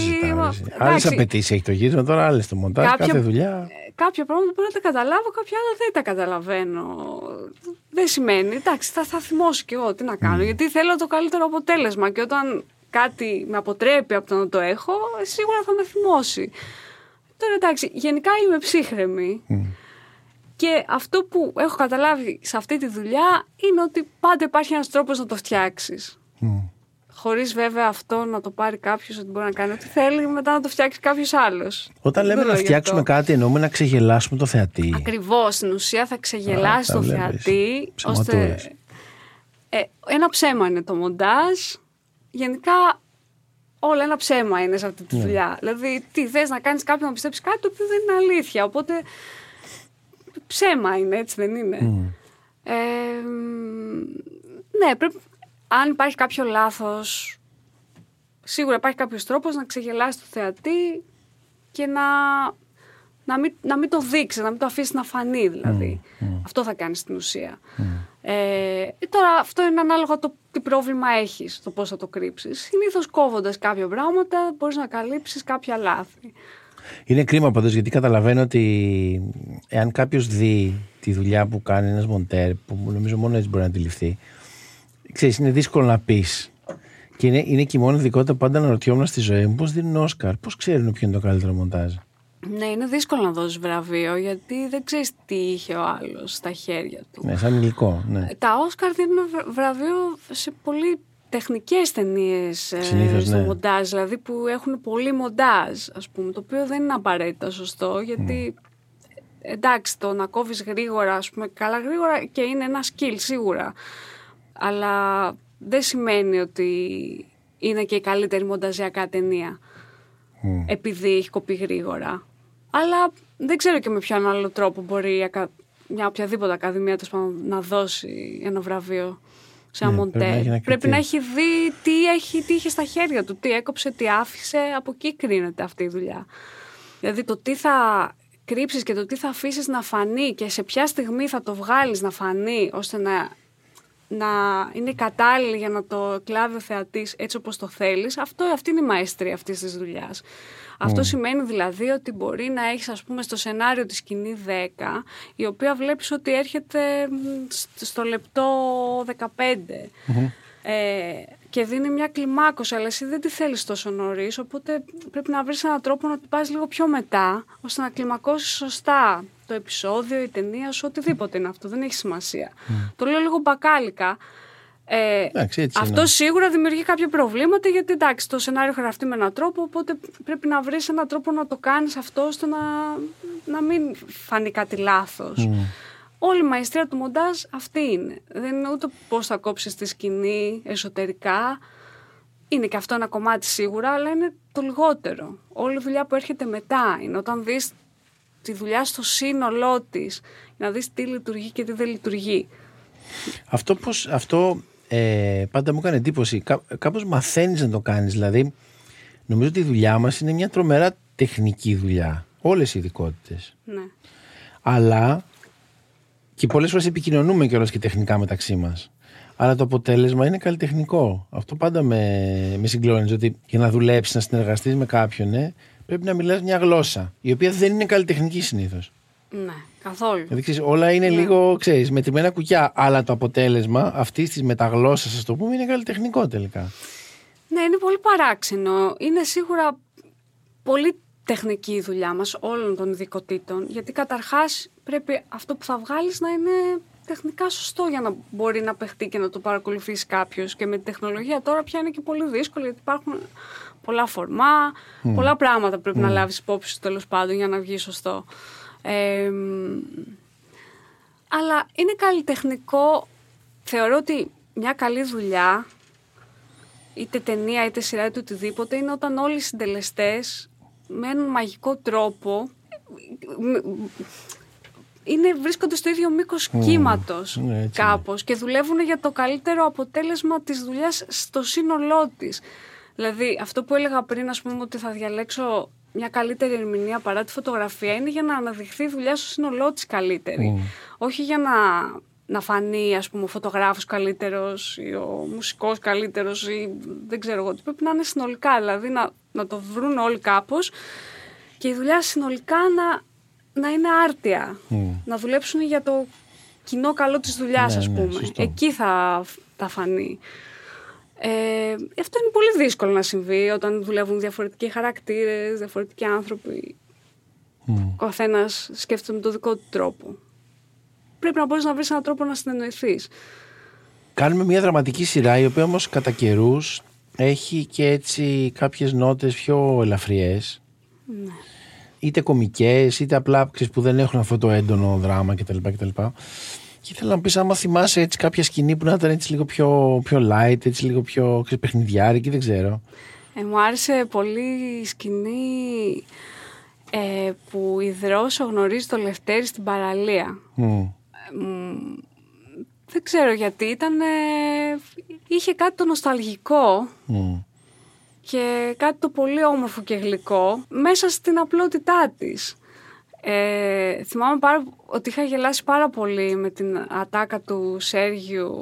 Άλλες απαιτήσεις έχει το γύρισμα, τώρα άλλες το μοντάζ, κάθε δουλειά. Κάποια πράγματα μπορεί να τα καταλάβω, κάποια άλλα δεν τα καταλαβαίνω. Δεν σημαίνει. Εντάξει, θα, θα θυμώσω κι εγώ τι να κάνω. Γιατί θέλω το καλύτερο αποτέλεσμα. Και όταν κάτι με αποτρέπει από το να το έχω, σίγουρα θα με θυμώσει. Τώρα εντάξει, γενικά είμαι ψύχρεμη. Και αυτό που έχω καταλάβει σε αυτή τη δουλειά είναι ότι πάντα υπάρχει ένας τρόπος να το φτιάξεις. Mm. Χωρίς βέβαια αυτό να το πάρει κάποιος ότι μπορεί να κάνει ό,τι θέλει, μετά να το φτιάξει κάποιος άλλος. Όταν λέμε να φτιάξουμε κάτι, εννοούμε να ξεγελάσουμε το θεατή. Ακριβώς. Στην ουσία θα ξεγελάσει το θεατή. Ώστε... Ε, ένα ψέμα είναι το μοντάζ. Γενικά όλα ένα ψέμα είναι σε αυτή τη ναι. δουλειά. Δηλαδή, τι θες να κάνεις κάποιον να πιστέψει κάτι το οποίο δεν είναι αλήθεια. Οπότε ψέμα είναι, έτσι δεν είναι. Ε, ναι, πρέπει, αν υπάρχει κάποιο λάθος, σίγουρα υπάρχει κάποιος τρόπος να ξεγελάσεις το θεατή και να, να, μην, να μην το δείξει, να μην το αφήσει να φανεί δηλαδή. Αυτό θα κάνει στην ουσία. Ε, τώρα αυτό είναι ανάλογα το τι πρόβλημα έχεις, το πώς θα το κρύψεις. Συνήθως κόβοντας κάποια πράγματα μπορείς να καλύψεις κάποια λάθη. Είναι κρίμα πάντως γιατί καταλαβαίνω ότι εάν κάποιος δει τη δουλειά που κάνει ένας μοντέρ, που νομίζω μόνο έτσι μπορεί να αντιληφθεί, ξέρεις, είναι δύσκολο να πεις. Και είναι, είναι και η μόνη δικότητα που πάντα αναρωτιόμουν στη ζωή μου πώς δίνουν Όσκαρ, πώς ξέρουν ποιο είναι το καλύτερο μοντάζ. Ναι, είναι δύσκολο να δώσεις βραβείο γιατί δεν ξέρεις τι είχε ο άλλος στα χέρια του. Ναι, σαν υλικό. Ναι. Τα Όσκαρ δίνουν βρ- βραβείο σε πολύ τεχνικές ταινίες Συνήθως, στο ναι. μοντάζ, δηλαδή που έχουν πολύ μοντάζ, ας πούμε, το οποίο δεν είναι απαραίτητα σωστό γιατί. Εντάξει, το να κόβεις γρήγορα, ας πούμε, καλά γρήγορα και είναι ένα skill σίγουρα. Αλλά δεν σημαίνει ότι είναι και η καλύτερη μονταζιακά ταινία. Επειδή έχει κοπεί γρήγορα. Αλλά δεν ξέρω και με ποιον άλλο τρόπο μπορεί η ακα- μια οποιαδήποτε ακαδημία τέλος πάντων, να δώσει ένα βραβείο σε ένα Ναι, μοντέρ. πρέπει να έχει ένα Πρέπει να κριτήριο. έχει δει τι, έχει, τι είχε στα χέρια του, τι έκοψε, τι άφησε. Από εκεί κρίνεται αυτή η δουλειά. Δηλαδή το τι θα κρύψεις και το τι θα αφήσεις να φανεί και σε ποια στιγμή θα το βγάλεις να φανεί ώστε να, να είναι κατάλληλη για να το κλάβει ο θεατής έτσι όπως το θέλεις, αυτό, αυτή είναι η μαέστρια αυτής της δουλειάς. Αυτό σημαίνει δηλαδή ότι μπορεί να έχεις ας πούμε στο σενάριο της σκηνή 10 η οποία βλέπεις ότι έρχεται μ, σ- στο λεπτό 15 ε, και δίνει μια κλιμάκωση, αλλά εσύ δεν τη θέλεις τόσο νωρίς, οπότε πρέπει να βρεις έναν τρόπο να την πας λίγο πιο μετά, ώστε να κλιμακώσεις σωστά το επεισόδιο, η ταινία σου, οτιδήποτε είναι αυτό, δεν έχει σημασία. Το λέω λίγο μπακάλικα. Ε, Εντάξει, έτσι αυτό είναι. σίγουρα δημιουργεί κάποια προβλήματα γιατί εντάξει, το σενάριο έχει γραφτεί με έναν τρόπο, οπότε πρέπει να βρεις έναν τρόπο να το κάνεις αυτό ώστε να, να μην φανεί κάτι λάθος. Όλη η μαεστρία του μοντάζ αυτή είναι. Δεν είναι ούτε πώς θα κόψεις τη σκηνή εσωτερικά. Είναι και αυτό ένα κομμάτι σίγουρα, αλλά είναι το λιγότερο. Όλη η δουλειά που έρχεται μετά είναι όταν δεις τη δουλειά στο σύνολό της, για να δεις τι λειτουργεί και τι δεν λειτουργεί. Αυτό, πώς, αυτό ε, πάντα μου έκανε εντύπωση. Κά, κάπως μαθαίνεις να το κάνεις. Δηλαδή, νομίζω ότι η δουλειά μας είναι μια τρομερά τεχνική δουλειά. Όλες οι ειδικότητες. Ναι. Αλλά και πολλές φορές επικοινωνούμε κιόλας και τεχνικά μεταξύ μας. Αλλά το αποτέλεσμα είναι καλλιτεχνικό. Αυτό πάντα με, με συγκλώνει. Ότι για να δουλέψεις, να συνεργαστείς με κάποιον, ε, πρέπει να μιλάς μια γλώσσα. Η οποία δεν είναι καλλιτεχνική συνήθως. Ναι, καθόλου. Δηλαδή, ξέρεις, όλα είναι λίγο, ξέρεις, μετρημένα κουκιά. Αλλά το αποτέλεσμα αυτής της μεταγλώσσας, ας το πούμε, είναι καλλιτεχνικό τελικά. Ναι, είναι πολύ παράξενο. Είναι σίγουρα πολύ τεχνική η δουλειά μας όλων των ειδικοτήτων, γιατί καταρχάς πρέπει αυτό που θα βγάλεις να είναι τεχνικά σωστό για να μπορεί να παιχτεί και να το παρακολουθήσει κάποιος. Και με τη τεχνολογία τώρα πια είναι και πολύ δύσκολο, γιατί υπάρχουν πολλά φορμά, πολλά πράγματα πρέπει να λάβεις υπόψη σου τέλος πάντων για να βγεις σωστό. Ε, μ, αλλά είναι καλλιτεχνικό. Θεωρώ ότι μια καλή δουλειά είτε ταινία, είτε σειρά, είτε οτιδήποτε, είναι όταν όλοι οι συντελεστές με έναν μαγικό τρόπο είναι, βρίσκονται στο ίδιο μήκος κύματος Ναι, έτσι κάπως και δουλεύουν για το καλύτερο αποτέλεσμα της δουλειάς στο σύνολό της. Δηλαδή, αυτό που έλεγα πριν, ας πούμε, ότι θα διαλέξω μια καλύτερη ερμηνεία παρά τη φωτογραφία, είναι για να αναδειχθεί η δουλειά στο σύνολό της καλύτερη. Όχι για να, να φανεί, ας πούμε, ο φωτογράφος καλύτερος ή ο μουσικός καλύτερος ή δεν ξέρω εγώ. τι. Πρέπει να είναι συνολικά, δηλαδή να, να το βρουν όλοι κάπως και η δουλειά συνολικά να, να είναι άρτια. Να δουλέψουν για το κοινό καλό της δουλειάς, Ναι, ας ναι, πούμε. σωστό. Εκεί θα, θα φανεί. Ε, αυτό είναι πολύ δύσκολο να συμβεί όταν δουλεύουν διαφορετικοί χαρακτήρες, διαφορετικοί άνθρωποι. Ο καθένας σκέφτεται με τον δικό του τρόπο. Πρέπει να μπορείς να βρεις έναν τρόπο να συνεννοηθείς. Κάνουμε μια δραματική σειρά η οποία όμως κατά καιρούς έχει και έτσι κάποιες νότες πιο ελαφριές. Είτε κομικές, είτε απλά ξέρεις, που δεν έχουν αυτό το έντονο δράμα κτλ. κτλ. Και ήθελα να πεις άμα θυμάσαι έτσι κάποια σκηνή που να ήταν έτσι λίγο πιο, πιο light, έτσι λίγο πιο ξέρεις, παιχνιδιάρικη, δεν ξέρω. Ε, μου άρεσε πολύ η σκηνή ε, που η Δρόσο γνωρίζει το Λευτέρη στην παραλία. Μμ. Δεν ξέρω γιατί, ήταν, ε, είχε κάτι το νοσταλγικό Μμ. και κάτι το πολύ όμορφο και γλυκό μέσα στην απλότητά της. Ε, θυμάμαι πάρα, ότι είχα γελάσει πάρα πολύ με την ατάκα του Σέργιου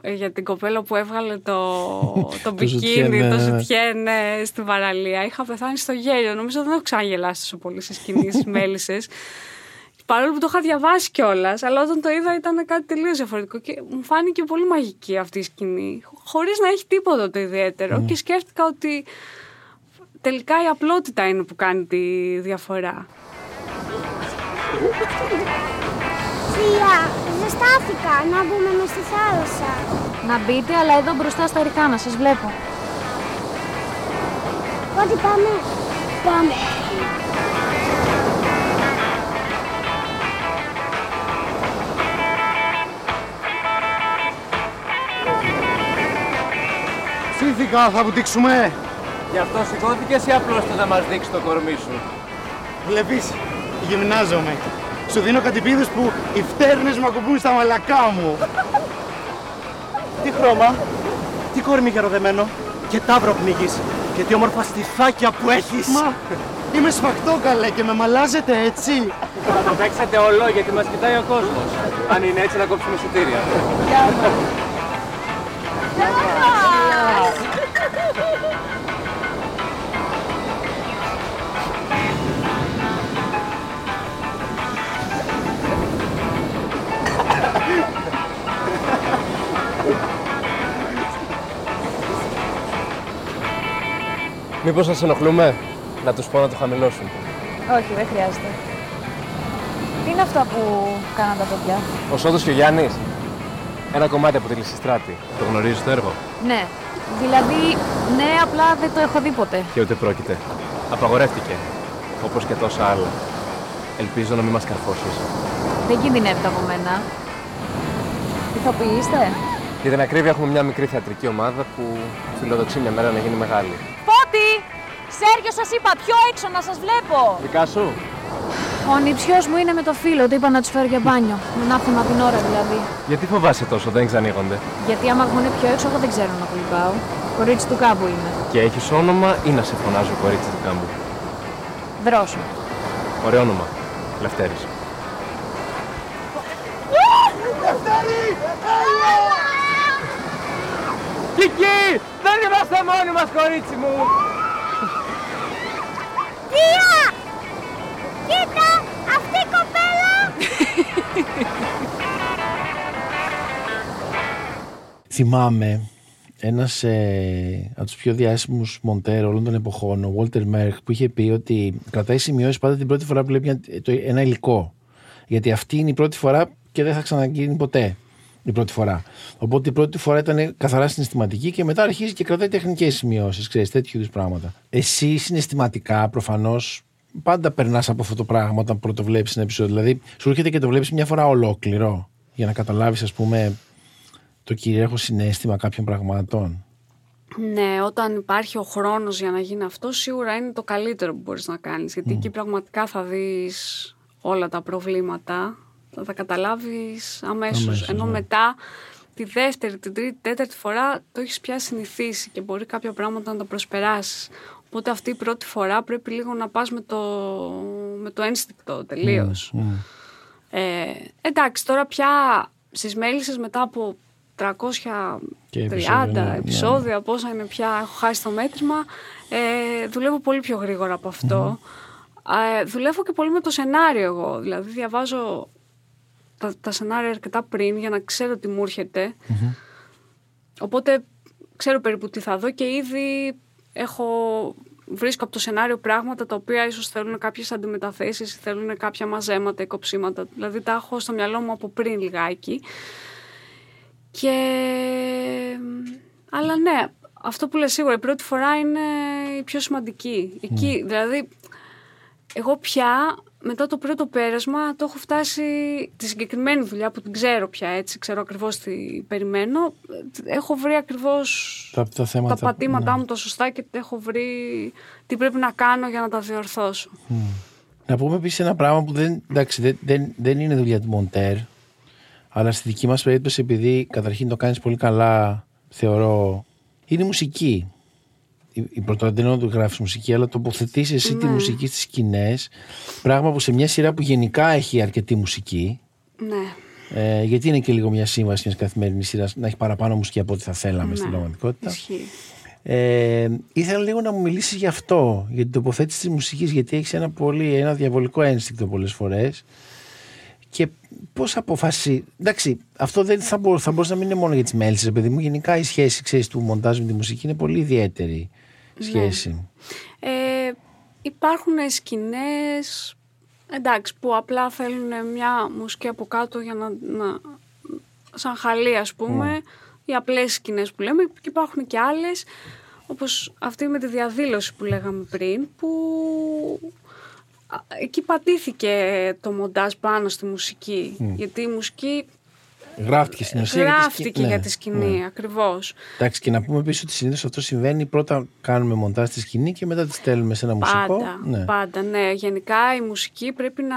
ε, για την κοπέλα που έβγαλε το, *laughs* το μπικίνι, ζουτιέν, το ναι. ζουτιέν ε, στην παραλία. Είχα πεθάνει στο γέλιο. Νομίζω δεν έχω ξαναγελάσει τόσο πολύ σε σκηνή στις *laughs* μέλισσες. Παρόλο που το είχα διαβάσει κιόλας, αλλά όταν το είδα ήταν κάτι τελείως διαφορετικό και μου φάνηκε πολύ μαγική αυτή η σκηνή. Χωρίς να έχει τίποτα το ιδιαίτερο. Και σκέφτηκα ότι τελικά η απλότητα είναι που κάνει τη διαφορά. Θεία, ζεστάθηκα να μπούμε μες στη θάλασσα. Να μπείτε, αλλά εδώ μπροστά στα ρηκάνα σας βλέπω. Πότε πάμε. Πάμε. Σύνθηκα, θα βουτήξουμε. Γι' αυτό σηκώθηκες ή απλώς θες να μας δείξεις το κορμί σου; Βλέπεις, γυμνάζομαι. Σου δίνω κατηπίδες που οι φτέρνες μου ακουμπούν στα μαλακά μου. τι χρώμα, τι κορμί γεροδεμένο και τάβρο πνίγεις και τι όμορφα στιφάκια που έχεις. Μα, είμαι σφαχτό καλέ και με μαλάζετε έτσι. Θα το παίξετε όλο γιατί μας κοιτάει ο κόσμος. Αν είναι έτσι να κόψουμε εισιτήρια. Μήπως σας ενοχλούμε, να τους πω να το χαμηλώσουν; Όχι, δεν χρειάζεται. Τι είναι αυτά που κάναν τα παιδιά; Ο Σόντος και ο Γιάννης, ένα κομμάτι από τη Λυσιστράτη. Το γνωρίζεις το έργο; Ναι, δηλαδή, ναι, απλά δεν το έχω δει ποτέ. Και ούτε πρόκειται. Απαγορεύτηκε. Όπως και τόσα άλλα. Ελπίζω να μην μας καρφώσεις. Δεν κινδυνεύετε από μένα. Ηθοποιείστε. Για την ακρίβεια έχουμε μια μικρή θεατρική ομάδα που φιλοδοξεί μια μέρα να γίνει μεγάλη. Πότι! Σέργιο σας είπα, πιο έξω να σας βλέπω. Δικά σου. Ο νηψιός μου είναι με το φίλο, του είπα να τους φέρω για μπάνιο. Με να έρθουν την ώρα δηλαδή. Γιατί φοβάσαι τόσο, δεν ξανοίγονται; Γιατί άμα βγουν πιο έξω, εγώ δεν ξέρω να κολυμπάω. Κορίτσι του κάμπου είμαι. Και έχεις όνομα ή να σε φωνάζω κορίτσι του κάμπου; Δρόσο. Ωραίο όνομα. Λευτέρης. Κική! Δεν είμαστε μόνοι μας, κορίτσι μου! Θεία! Κοίτα, αυτή η κοπέλα. Θυμάμαι ένας ε, από τους πιο διάσημους μοντέρ όλων των εποχών, ο Walter Merck, που είχε πει ότι κρατάει σημειώσεις πάντα την πρώτη φορά που βλέπει μια- το- ένα υλικό. Γιατί αυτή είναι η πρώτη φορά και δεν θα ξαναγίνει ποτέ η πρώτη φορά. Οπότε η πρώτη φορά ήταν καθαρά συναισθηματική και μετά αρχίζει και κρατάει τεχνικές σημειώσεις, ξέρεις, τέτοιου είδους πράγματα. Εσύ συναισθηματικά προφανώς πάντα περνάς από αυτό το πράγμα όταν πρώτο βλέπεις ένα επεισόδιο. Δηλαδή σου έρχεται και το βλέπεις μια φορά ολόκληρο για να καταλάβεις ας πούμε το κυρίαρχο συνέστημα κάποιων πραγμάτων. Ναι, όταν υπάρχει ο χρόνος για να γίνει αυτό, σίγουρα είναι το καλύτερο που μπορείς να κάνεις. Γιατί εκεί πραγματικά θα δεις όλα τα προβλήματα, θα τα καταλάβεις αμέσως. Αμέσως, Ενώ ναι. μετά τη δεύτερη, την τρίτη, τέταρτη φορά το έχεις πια συνηθίσει και μπορεί κάποια πράγματα να τα προσπεράσεις. Οπότε αυτή η πρώτη φορά πρέπει λίγο να πας με το, με το ένστικτο τελείως. Ε, εντάξει, τώρα πια στις μέλισσες μετά από 330 Και επεισόδια, ναι, ναι. επεισόδια, πόσα είναι πια, έχω χάσει το μέτρημα, ε, δουλεύω πολύ πιο γρήγορα από αυτό. Ε, δουλεύω και πολύ με το σενάριο εγώ, δηλαδή διαβάζω τα, τα σενάρια αρκετά πριν για να ξέρω τι μου έρχεται. Οπότε ξέρω περίπου τι θα δω και ήδη έχω, βρίσκω από το σενάριο πράγματα τα οποία ίσως θέλουν κάποιες αντιμεταθέσεις, θέλουν κάποια μαζέματα ή κοψίματα. Δηλαδή τα έχω στο μυαλό μου από πριν λιγάκι. Και... Αλλά ναι, αυτό που λες σίγουρα, η πρώτη φορά είναι η πιο σημαντική. Εκεί, δηλαδή, εγώ πια μετά το πρώτο πέρασμα το έχω φτάσει τη συγκεκριμένη δουλειά που την ξέρω πια έτσι, ξέρω ακριβώς τι περιμένω. Έχω βρει ακριβώς Τα, τα θέματα. τα πατήματά ναι. μου τα σωστά και έχω βρει τι πρέπει να κάνω για να τα διορθώσω. Να πούμε επίσης ένα πράγμα που δεν, εντάξει, δεν, δεν, δεν είναι δουλειά του Μοντέρ, αλλά στη δική μας περίπτωση, επειδή καταρχήν το κάνεις πολύ καλά, θεωρώ. Είναι μουσική. Η, η πρωτοαντινό του γράφεις μουσική, αλλά τοποθετείς εσύ τη Ναι. μουσική στις σκηνές. Πράγμα που σε μια σειρά που γενικά έχει αρκετή μουσική. Ναι. Ε, γιατί είναι και λίγο μια σύμβαση μιας καθημερινής σειράς να έχει παραπάνω μουσική από ό,τι θα θέλαμε στην Ναι. πραγματικότητα. Ισχύει. Ε, ήθελα λίγο να μου μιλήσεις γι' αυτό, για την τοποθέτηση της μουσικής, γιατί έχεις ένα, πολύ, ένα διαβολικό ένστικτο πολλές φορές. Και πώς αποφασίσει. Εντάξει, αυτό δεν θα, μπο, θα μπορούσε να μην είναι μόνο για τις μέλισσες, παιδί μου. Γενικά η σχέση ξέρεις, του μοντάζ με τη μουσική είναι πολύ ιδιαίτερη σχέση. Ε, υπάρχουν σκηνές εντάξει, που απλά θέλουν μια μουσική από κάτω για να, να σαν χαλί ας πούμε οι απλές σκηνές που λέμε και υπάρχουν και άλλες όπως αυτή με τη διαδήλωση που λέγαμε πριν που α, εκεί πατήθηκε το μοντάζ πάνω στη μουσική. Γιατί η μουσική Γράφτηκε στην ουσία για τη γράφτηκε σκηνή. για Ναι, τη σκηνή ναι. ακριβώς Εντάξει, και να πούμε επίσης ότι συνήθως αυτό συμβαίνει. Πρώτα κάνουμε μοντάζ στη σκηνή και μετά τη στέλνουμε σε ένα μουσικό. Πάντα, Ναι. πάντα, ναι. Γενικά η μουσική πρέπει να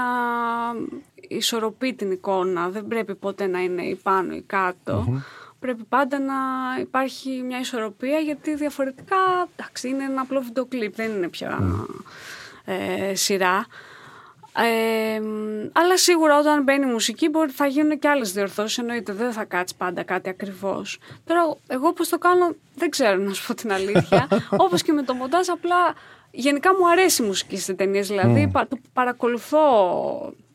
ισορροπεί την εικόνα. Δεν πρέπει ποτέ να είναι ή πάνω ή κατω Πρέπει πάντα να υπάρχει μια ισορροπία γιατί διαφορετικά, εντάξει, είναι ένα απλό βίντεο κλιπ, δεν είναι πια ε, σειρά. Ε, μ, αλλά σίγουρα όταν μπαίνει η μουσική μπορεί, θα γίνουν και άλλες διορθώσεις εννοείται δεν θα κάτσει πάντα κάτι ακριβώς. Τώρα εγώ πως το κάνω δεν ξέρω να σου πω την αλήθεια. *laughs* Όπως και με το μοντάζ απλά γενικά μου αρέσει η μουσική στις ταινίες δηλαδή πα- το παρακολουθώ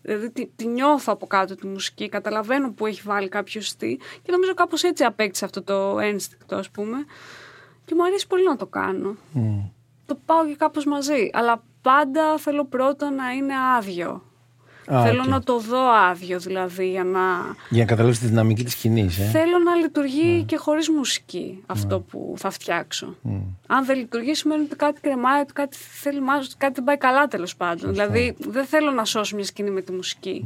δηλαδή τη, τη νιώθω από κάτω τη μουσική καταλαβαίνω που έχει βάλει κάποιο τι και νομίζω κάπως έτσι απέκτησε αυτό το ένστικτο ας πούμε. Και μου αρέσει πολύ να το κάνω. Το πάω και κάπως μαζί. Αλλά πάντα θέλω πρώτα να είναι άδειο. Α, θέλω οκ. να το δω άδειο δηλαδή για να... Για να καταλάβεις τη δυναμική της σκηνής. Ε. Θέλω να λειτουργεί και χωρίς μουσική αυτό που θα φτιάξω. Αν δεν λειτουργεί σημαίνει ότι κάτι κρεμάει, ότι κάτι θέλει μάζο, ότι κάτι δεν πάει καλά τέλος πάντων. Δηλαδή δεν θέλω να σώσω μια σκηνή με τη μουσική.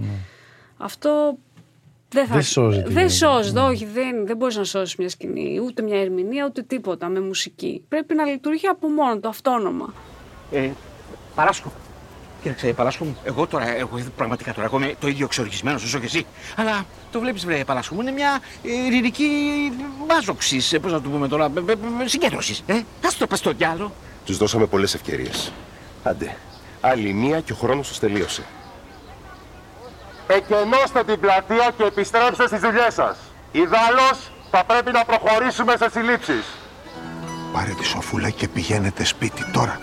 Αυτό δεν θα... Δεν σώζεται, Δεν δηλαδή. σώζεται, όχι. Δεν, δεν μπορείς να σώσεις μια σκηνή, ούτε μια ερμηνεία, ούτε τίποτα με μουσική. Πρέπει να λειτουργεί από μόνο το, αυτόνομα. Ε, Παράσκο. Κοίταξε, Παράσκο μου, εγώ τώρα, εγώ πραγματικά τώρα, εγώ είμαι το ίδιο εξοργισμένο όσο και εσύ. Αλλά το βλέπεις, βρε Παράσκο μου, είναι μια ε, ειρηνική μάζοξης, πώς να το πούμε τώρα, συγκέντρωσης. Ε, ας το πας στο διάλο. Τους δώσαμε πολλές ευκαιρίες. Άντε, άλλη μία και ο χρόνος τους τελείωσε. Εκενώστε την πλατεία και επιστρέψτε στις δουλειές σας. Ιδάλλως θα πρέπει να προχωρήσουμε σε συλλήψεις. Πάρε τη σοφούλα και πηγαίνετε σπίτι τώρα.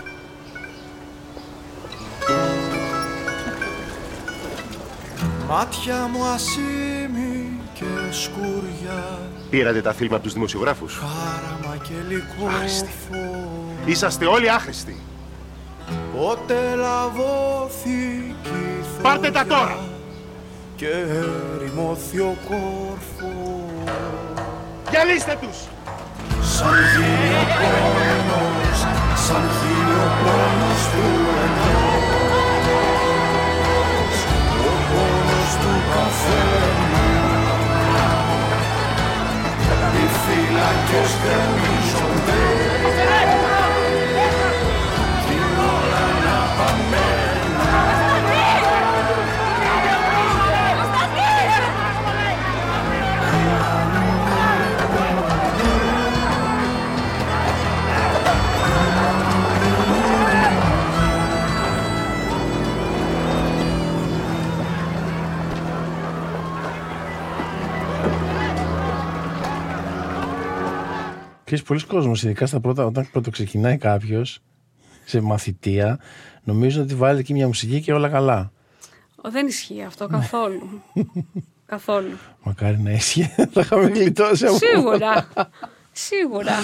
Μάτια μου ασήμι και σκουριά Πήρατε τα φίλμα από τους δημοσιογράφους. Χάραμα και Άχρηστοι. λικόφο Είσαστε όλοι άχρηστοι. Πότε λαβώθηκε η Πάρτε τα θωριά τώρα. Και ερημώθη ο κόρφος Γυαλίστε τους! Σαν γίνει ο πόνος Σαν γίνει ο πόνος του του καθένα Οι Ξέρεις, πολλοί κόσμος, ειδικά στα πρώτα, όταν πρώτο ξεκινάει κάποιος σε μαθητεία, νομίζουν ότι βάλει εκεί μια μουσική και όλα καλά. Ο, Δεν ισχύει αυτό καθόλου. *laughs* καθόλου. Μακάρι να ίσχυε, *laughs* θα είχαμε γλιτώσει από Σίγουρα. Σίγουρα.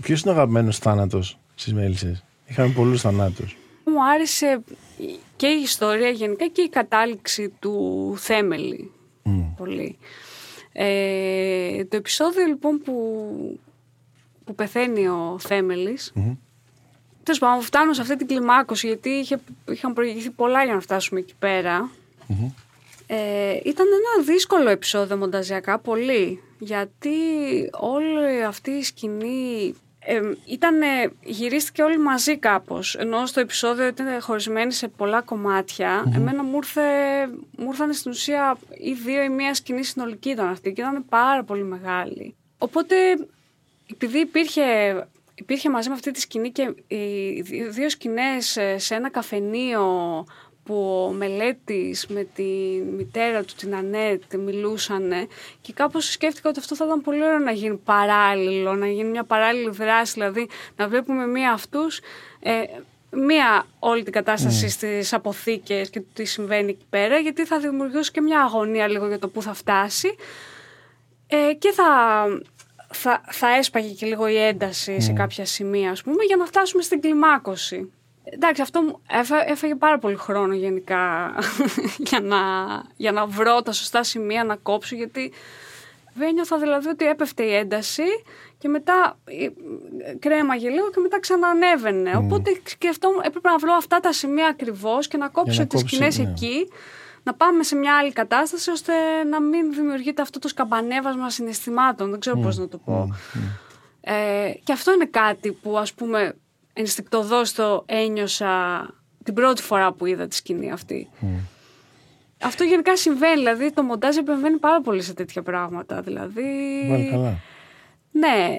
Ποιος είναι ο αγαπημένος θάνατος στις μέλισσες; Είχαμε πολλούς θανάτους. Μου άρεσε και η ιστορία γενικά και η κατάληξη του Θέμελη. Πολύ. Ε, το επεισόδιο λοιπόν που, που πεθαίνει ο Θέμελης Τέλος πάντων, φτάνω σε αυτή την κλιμάκωση γιατί είχε, είχαν προηγηθεί πολλά για να φτάσουμε εκεί πέρα. Ε, ήταν ένα δύσκολο επεισόδιο μονταζιακά, πολύ. Γιατί όλη αυτή η σκηνή ε, ήταν, γυρίστηκε όλοι μαζί κάπως, ενώ στο επεισόδιο ήταν χωρισμένοι σε πολλά Εμένα μου, ήρθε, μου ήρθαν στην ουσία ή δύο ή μία σκηνή συνολική ήταν αυτή και ήταν πάρα πολύ μεγάλη. Οπότε, επειδή υπήρχε, υπήρχε μαζί με αυτή τη σκηνή και οι δύο σκηνές σε ένα καφενείο που ο Μελέτης με τη μητέρα του, την Ανέτ, μιλούσαν και κάπως σκέφτηκα ότι αυτό θα ήταν πολύ ωραίο να γίνει παράλληλο, να γίνει μια παράλληλη δράση, δηλαδή να βλέπουμε μία αυτούς, ε, μία όλη την κατάσταση mm. στις αποθήκες και τι συμβαίνει εκεί πέρα, γιατί θα δημιουργήσει και μια αγωνία λίγο για το πού θα φτάσει ε, και θα, θα, θα έσπαγε και λίγο η ένταση σε κάποια σημεία, ας πούμε, για να φτάσουμε στην κλιμάκωση. Εντάξει, αυτό έφαγε πάρα πολύ χρόνο γενικά *laughs* για, να, για να βρω τα σωστά σημεία να κόψω γιατί δεν νιώθα δηλαδή ότι έπεφτε η ένταση και μετά κρέμαγε λίγο και μετά ξανανέβαινε. Mm. Οπότε και αυτό έπρεπε να βρω αυτά τα σημεία ακριβώς και να κόψω τις σκηνές ναι. εκεί, να πάμε σε μια άλλη κατάσταση ώστε να μην δημιουργείται αυτό το σκαμπανέβασμα συναισθημάτων. Δεν ξέρω mm. πώς να το πω. Mm. Ε, και αυτό είναι κάτι που ας πούμε ενστικτοδός το ένιωσα την πρώτη φορά που είδα τη σκηνή αυτή. Αυτό γενικά συμβαίνει, δηλαδή το μοντάζ επεμβαίνει πάρα πολύ σε τέτοια πράγματα. Δηλαδή... Βάλει καλά. Ναι,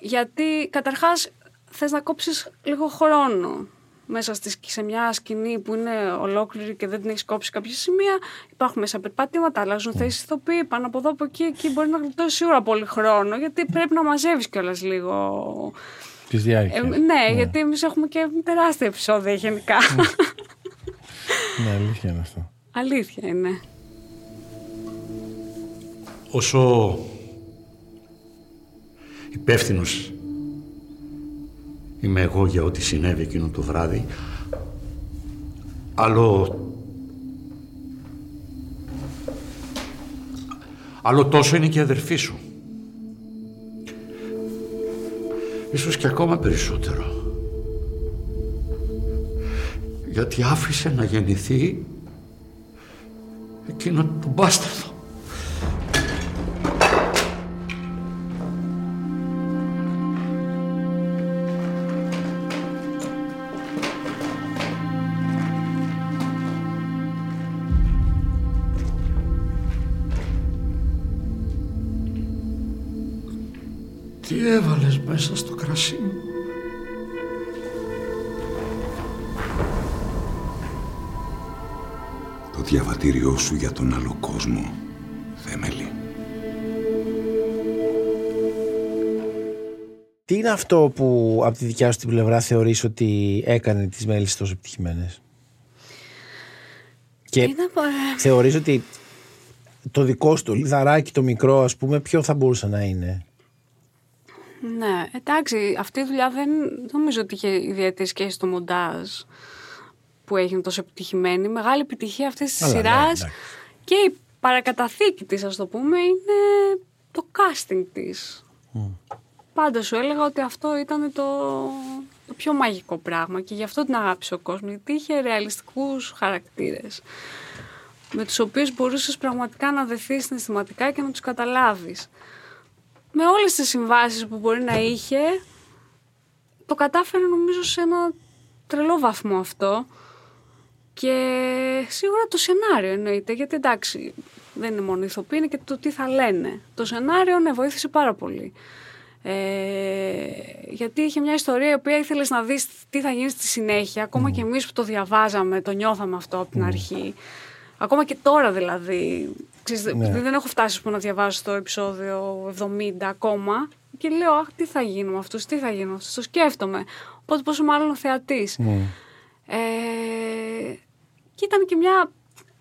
γιατί καταρχάς θες να κόψεις λίγο χρόνο μέσα στη, σε μια σκηνή που είναι ολόκληρη και δεν την έχεις κόψει κάποια σημεία. Υπάρχουν μέσα περπατήματα, αλλάζουν mm. θέσεις ηθοποιοί, πάνω από εδώ, από εκεί, εκεί μπορεί να γλιτώσει σίγουρα πολύ χρόνο, γιατί πρέπει να μαζεύεις κιόλας λίγο Τη διάρκεια. Ε, ναι, ναι, γιατί εμείς έχουμε και τεράστια επεισόδια γενικά. ναι, *laughs* αλήθεια είναι αυτό. Αλήθεια είναι. Όσο υπεύθυνος είμαι εγώ για ό,τι συνέβη εκείνο το βράδυ, άλλο άλλο τόσο είναι και η αδερφή σου. Ίσως και ακόμα περισσότερο. Γιατί άφησε να γεννηθεί εκείνο το μπάσταρδο. Μέσα στο κρασί μου. Το διαβατήριό σου για τον άλλο κόσμο, Θέμελη. Τι είναι αυτό που από τη δικιά σου την πλευρά θεωρείς ότι έκανε τις μέλης τόσο επιτυχημένες; Και είναι... θεωρείς ότι το δικό σου το λιδαράκι το μικρό ας πούμε ποιο θα μπορούσε να είναι; Ναι, εντάξει, αυτή η δουλειά δεν νομίζω ότι είχε ιδιαίτερη σχέση στο μοντάζ που έγινε τόσο επιτυχημένη. Μεγάλη επιτυχία αυτής της σειράς και η παρακαταθήκη της, ας το πούμε, είναι το casting της. Mm. Πάντα σου έλεγα ότι αυτό ήταν το, το πιο μαγικό πράγμα και γι' αυτό την αγάπησε ο κόσμος, γιατί είχε ρεαλιστικούς χαρακτήρες με τους οποίους μπορούσες πραγματικά να δεθείς συναισθηματικά και να τους καταλάβεις με όλες τις συμβάσεις που μπορεί να είχε, το κατάφερε νομίζω σε ένα τρελό βαθμό αυτό. Και σίγουρα το σενάριο εννοείται, γιατί εντάξει, δεν είναι μόνο ηθοποιοί, είναι και το τι θα λένε. Το σενάριο ναι, βοήθησε πάρα πολύ. Ε, γιατί είχε μια ιστορία η οποία ήθελες να δεις τι θα γίνει στη συνέχεια. Ακόμα και εμείς που το διαβάζαμε, το νιώθαμε αυτό από την αρχή. Ακόμα και τώρα δηλαδή, Ξέρεις, ναι. Δεν έχω φτάσει που να διαβάσω το επεισόδιο 70 ακόμα και λέω αχ τι θα γίνω με αυτούς, τι θα γίνω με αυτούς, το σκέφτομαι. Οπότε πόσο μάλλον ο θεατής. Ναι. Ε, και ήταν και μια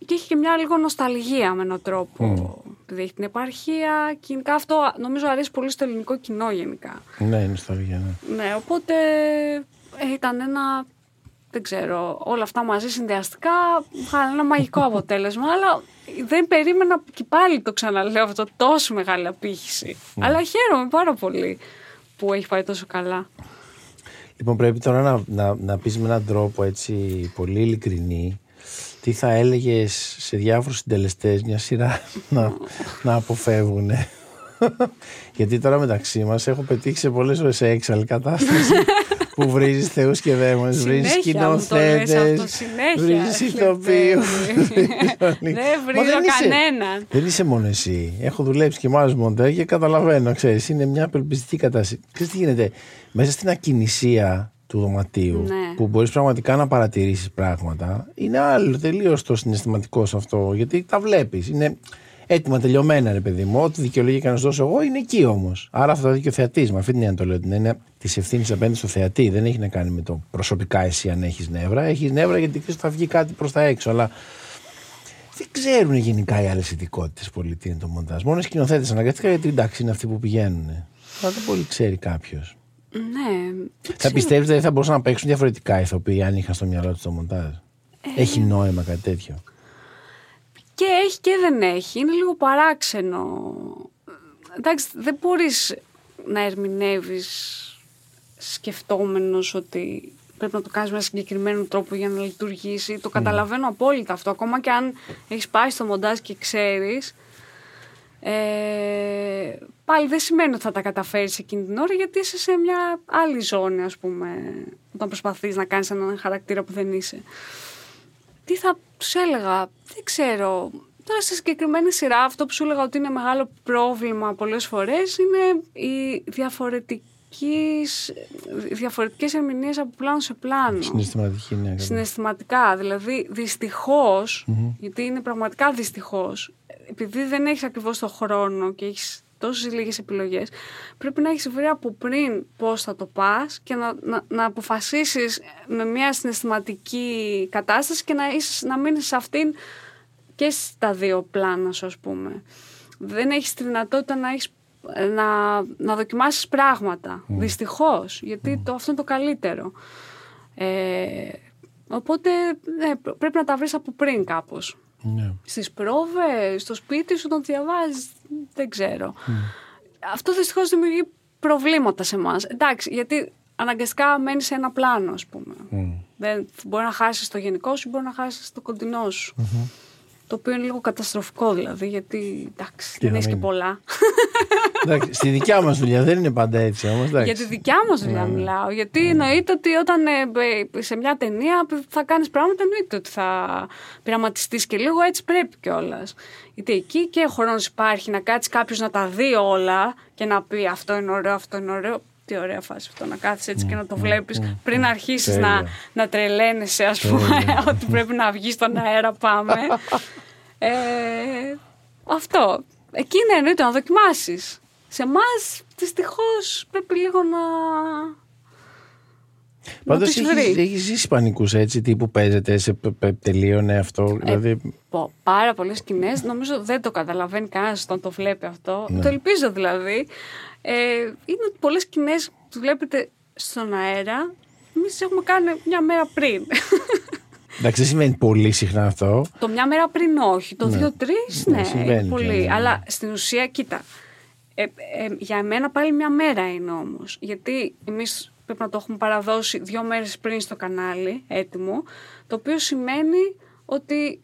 και είχε και μια λίγο νοσταλγία με έναν τρόπο. Mm. Επειδή έχει την επαρχία. Και αυτό νομίζω αρέσει πολύ στο ελληνικό κοινό γενικά. Ναι, η νοσταλγία, ναι. Ναι, οπότε ε, ήταν ένα δεν ξέρω, όλα αυτά μαζί συνδυαστικά είχαν ένα μαγικό *laughs* αποτέλεσμα, αλλά δεν περίμενα και πάλι το ξαναλέω αυτό τόσο μεγάλη απήχηση. Ναι. Αλλά χαίρομαι πάρα πολύ που έχει πάει τόσο καλά. Λοιπόν, πρέπει τώρα να, να, να πεις με έναν τρόπο έτσι πολύ ειλικρινή τι θα έλεγες σε διάφορους συντελεστές μια σειρά να, να αποφεύγουν. *laughs* Γιατί τώρα μεταξύ μας έχω πετύχει σε πολλές ώρε σε έξαλλη κατάσταση *laughs* που βρίζεις θεούς και δαίμονες, βρίζεις Συνέχεια μου το λες σκηνοθέτε, αυτό, συνέχεια, βρίζεις Ελευθέρη. ηθοποιούς. *laughs* Δεν βρίζω κανέναν. Δεν είσαι μόνο εσύ. Έχω δουλέψει και με άλλους μοντέρ και καταλαβαίνω, ξέρεις. Είναι μια απελπιστική κατάσταση. Ξέρεις τι γίνεται; Μέσα στην ακινησία του δωματίου, Ναι. που μπορείς πραγματικά να παρατηρήσεις πράγματα, είναι άλλο τελείως το συναισθηματικό σε αυτό. Γιατί τα βλέπεις. Είναι έτοιμα, τελειωμένα, ρε παιδί μου. Ό,τι δικαιολογία και να σου δώσω εγώ είναι εκεί όμως. Άρα αυτό θα δει και ο θεατής. Με αυτή την έννοια το λέω. Την έννοια της ευθύνης απέναντι στο θεατή. Δεν έχει να κάνει με το προσωπικά εσύ αν έχεις νεύρα. Έχεις νεύρα γιατί ξέρεις, θα βγει κάτι προς τα έξω. Αλλά δεν ξέρουν γενικά οι άλλες ειδικότητες πολύ τι είναι το μοντάζ. Μόνο οι σκηνοθέτες αναγκαστικά γιατί εντάξει είναι αυτοί που πηγαίνουν. Αλλά δεν πολύ ξέρει κάποιος. Ναι. Θα πιστεύεις ότι θα μπορούσαν να παίξουν διαφορετικά ηθοποιοί αν είχαν στο μυαλό τους το μοντάζ; Ε. Έχει νόημα κάτι τέτοιο; Και έχει και δεν έχει. Είναι λίγο παράξενο. Εντάξει, δεν μπορείς να ερμηνεύεις σκεφτόμενος ότι πρέπει να το κάνεις με ένα συγκεκριμένο τρόπο για να λειτουργήσει. Το καταλαβαίνω απόλυτα αυτό. Ακόμα και αν έχεις πάει στο μοντάζ και ξέρεις, ε, πάλι δεν σημαίνει ότι θα τα καταφέρεις εκείνη την ώρα γιατί είσαι σε μια άλλη ζώνη, ας πούμε, όταν προσπαθείς να κάνεις έναν χαρακτήρα που δεν είσαι. Τι θα τους έλεγα, δεν ξέρω. Τώρα στη συγκεκριμένη σειρά αυτό που σου έλεγα ότι είναι μεγάλο πρόβλημα πολλές φορές είναι οι διαφορετικές, οι διαφορετικές ερμηνείες από πλάνο σε πλάνο. Συναισθηματική, ναι. καλά. Συναισθηματικά, δηλαδή δυστυχώς, γιατί είναι πραγματικά δυστυχώς, επειδή δεν έχεις ακριβώς το χρόνο και έχεις τόσες λίγες επιλογές, πρέπει να έχεις βρει από πριν πώς θα το πας και να, να, να αποφασίσεις με μια συναισθηματική κατάσταση και να, είσαι, να μείνεις σε αυτήν και στα δύο πλάνα σου ας πούμε. Δεν έχεις τη δυνατότητα να έχεις να, να δοκιμάσεις πράγματα. Δυστυχώς, γιατί το, αυτό είναι το καλύτερο. Ε, οπότε ναι, πρέ- πρέπει να τα βρεις από πριν κάπως. Ναι. Στις πρόβες, στο σπίτι σου, τον διαβάζεις, δεν ξέρω. Αυτό δυστυχώς δημιουργεί προβλήματα σε εμάς. Εντάξει, γιατί αναγκαστικά μένεις σε ένα πλάνο, ας πούμε. Δεν, μπορεί να χάσεις το γενικό σου, μπορεί να χάσεις το κοντινό σου. Το οποίο είναι λίγο καταστροφικό δηλαδή, γιατί εντάξει, Τι δεν να έχεις και μείνει. πολλά. Εντάξει, στη δικιά μας δουλειά δεν είναι πάντα έτσι όμως. Για τη δικιά μας δουλειά Ναι, ναι. μιλάω. Γιατί εννοείται ότι όταν ε, ε, σε μια ταινία θα κάνεις πράγματα, εννοείται ότι θα πειραματιστείς και λίγο. Έτσι πρέπει κιόλας. Γιατί εκεί και ο χρόνος υπάρχει να κάτσεις κάποιος να τα δει όλα και να πει αυτό είναι ωραίο, αυτό είναι ωραίο. Τι ωραία φάση αυτό να κάθεσαι έτσι και να το βλέπεις πριν να αρχίσεις να, Τέλεια. να τρελαίνεσαι ας πούμε Τέλεια. *laughs* ότι πρέπει να βγεις στον αέρα πάμε. *laughs* ε, αυτό. Εκεί είναι εννοείται να δοκιμάσεις. Σε εμάς δυστυχώς πρέπει λίγο να. Πάντως τους βρεις. έχεις ζήσει πανικούς έτσι, τύπου παίζεται, σε π- π- τελείωνε αυτό. Δηλαδή. πω, πάρα πολλές σκηνές. Νομίζω δεν το καταλαβαίνει κανένας όταν το βλέπει αυτό. Ναι. Το ελπίζω δηλαδή. Ε, είναι ότι πολλές σκηνές που βλέπετε στον αέρα. Εμείς έχουμε κάνει μια μέρα πριν. *laughs* Εντάξει, δεν σημαίνει πολύ συχνά αυτό. το μια μέρα πριν όχι. Το Ναι. δύο-τρεις, Ναι, ναι, συμβαίνει είναι πολύ. πια, ναι. Αλλά στην ουσία, κοίτα. Ε, ε, για μένα πάλι μια μέρα είναι όμως. Γιατί εμείς πρέπει να το έχουμε παραδώσει δύο μέρες πριν στο κανάλι, έτοιμο. Το οποίο σημαίνει ότι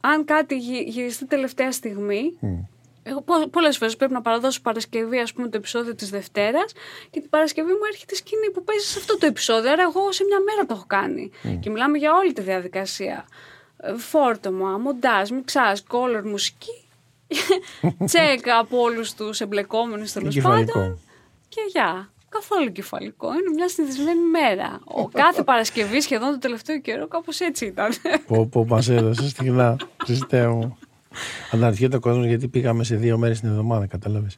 αν κάτι γυ- γυριστεί τελευταία στιγμή. Εγώ πολλές φορές πρέπει να παραδώσω Παρασκευή, ας πούμε, το επεισόδιο της Δευτέρας και την Παρασκευή μου έρχεται η σκηνή που παίζει σε αυτό το επεισόδιο. Άρα, εγώ σε μια μέρα το έχω κάνει. Και μιλάμε για όλη τη διαδικασία. Ε, Φόρτωμα, μοντάζ, μιξάζ, κόλλορ, μουσική. *laughs* Τσεκ από όλους τους εμπλεκόμενους τέλος πάντων. Κεφαλικό. Και γεια. Καθόλου κεφαλικό. Είναι μια συνηθισμένη μέρα. Ο *laughs* κάθε Παρασκευή σχεδόν το τελευταίο καιρό κάπως έτσι ήταν. Πω, πω, μας έδωσε στιγνά. Χριστέ μου. Αναρωτιέται ο κόσμος γιατί πήγαμε σε δύο μέρες την εβδομάδα, κατάλαβες.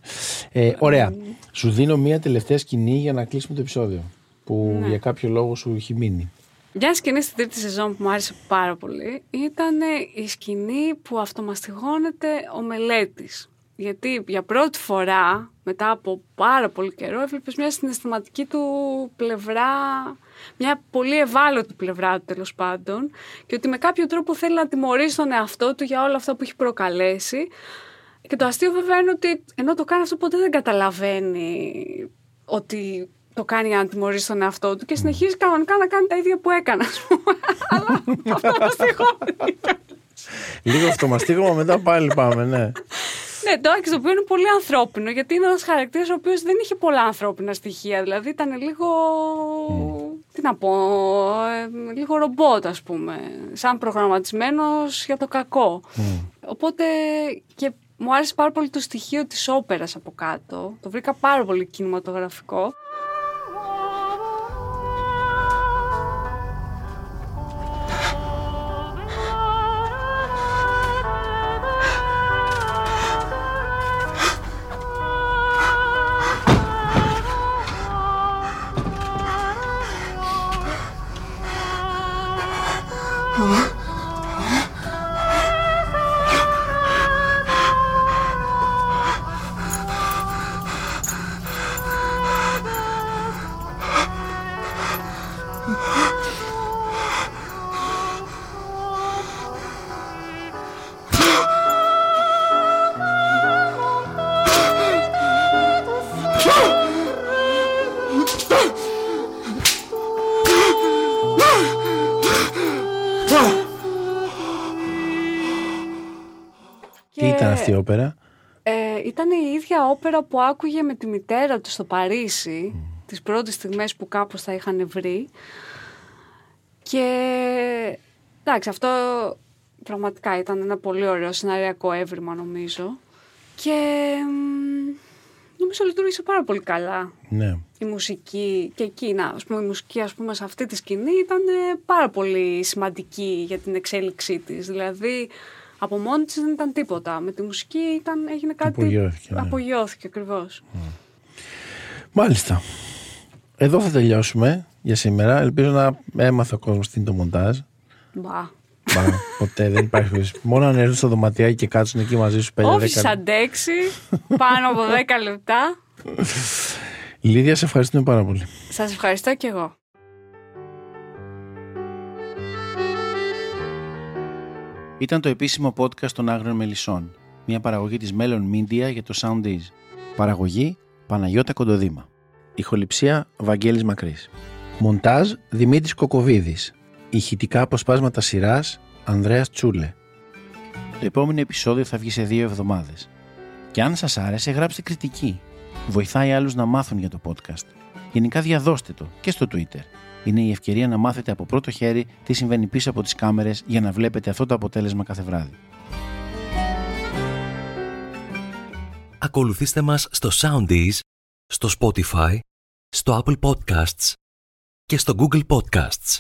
Ε, ωραία. Σου δίνω μία τελευταία σκηνή για να κλείσουμε το επεισόδιο. Που Ναι. για κάποιο λόγο σου έχει μείνει. Μια σκηνή στην τρίτη σεζόν που μου άρεσε πάρα πολύ ήταν η σκηνή που αυτομαστιγώνεται ο μελέτης. Γιατί για πρώτη φορά, μετά από πάρα πολύ καιρό, έβλεπες μια συναισθηματική του πλευρά, μια πολύ ευάλωτη πλευρά του τέλος πάντων και ότι με κάποιο τρόπο θέλει να τιμωρήσει τον εαυτό του για όλα αυτά που έχει προκαλέσει. Και το αστείο βέβαια είναι ότι ενώ το κάνει αυτό ποτέ δεν καταλαβαίνει ότι το κάνει για να τιμωρήσει τον εαυτό του και συνεχίζει κανονικά να κάνει τα ίδια που έκανε, ας πούμε. *laughs* Αλλά αυτό μαστιγώνει. Λίγο αυτομαστίγωμα, μετά πάλι πάμε, ναι. Ναι, το Άκης το οποίο είναι πολύ ανθρώπινο, γιατί είναι ένας χαρακτήρας ο οποίος δεν είχε πολλά ανθρώπινα στοιχεία. Δηλαδή ήταν λίγο. Τι να πω, ε, λίγο ρομπότ, ας πούμε. Σαν προγραμματισμένος για το κακό. Οπότε και μου άρεσε πάρα πολύ το στοιχείο της όπερας από κάτω. Το βρήκα πάρα πολύ κινηματογραφικό. Ήταν αυτή η όπερα. Ε, ήταν η ίδια όπερα που άκουγε με τη μητέρα του στο Παρίσι, τις πρώτες στιγμές που κάπως τα είχαν βρει. Και εντάξει, αυτό πραγματικά ήταν ένα πολύ ωραίο σεναριακό έβριμα νομίζω. Και μ, νομίζω λειτουργήσε πάρα πολύ καλά Ναι. η μουσική και εκεί, να, ας πούμε, η μουσική ας πούμε, σε αυτή τη σκηνή ήταν ε, πάρα πολύ σημαντική για την εξέλιξή της. Δηλαδή, από μόνη της δεν ήταν τίποτα. Με τη μουσική ήταν, έγινε κάτι... Απογειώθηκε, ναι. Απογειώθηκε ακριβώς. Μάλιστα. Εδώ θα τελειώσουμε για σήμερα. Ελπίζω να έμαθε ο κόσμος τι είναι το μοντάζ. Μπα. Μπα, ποτέ δεν υπάρχει. περίπτωση. Μόνο αν έρθουν στο δωματιάκι και κάτσουν εκεί μαζί σου 5-10 Όφης αντέξει, πάνω από 10 λεπτά. Λίδια, σε ευχαριστούμε πάρα πολύ. Σας ευχαριστώ και εγώ. Ήταν το επίσημο podcast των Άγριων Μελισσών. Μια παραγωγή της Melon Media για το Soundees. Παραγωγή Παναγιώτα Κοντοδήμα. Ηχοληψία Βαγγέλης Μακρύς. Μοντάζ Δημήτρης Κοκοβίδης. Ηχητικά αποσπάσματα σειράς Ανδρέας Τσούλε. Το επόμενο επεισόδιο θα βγει σε δύο εβδομάδες. Και αν σας άρεσε γράψτε κριτική. Βοηθάει άλλους να μάθουν για το podcast. Γενικά διαδώστε το και στο Twitter. Είναι η ευκαιρία να μάθετε από πρώτο χέρι τι συμβαίνει πίσω από τις κάμερες για να βλέπετε αυτό το αποτέλεσμα κάθε βράδυ. Ακολουθήστε μας στο Soundees, στο Spotify, στο Apple Podcasts και στο Google Podcasts.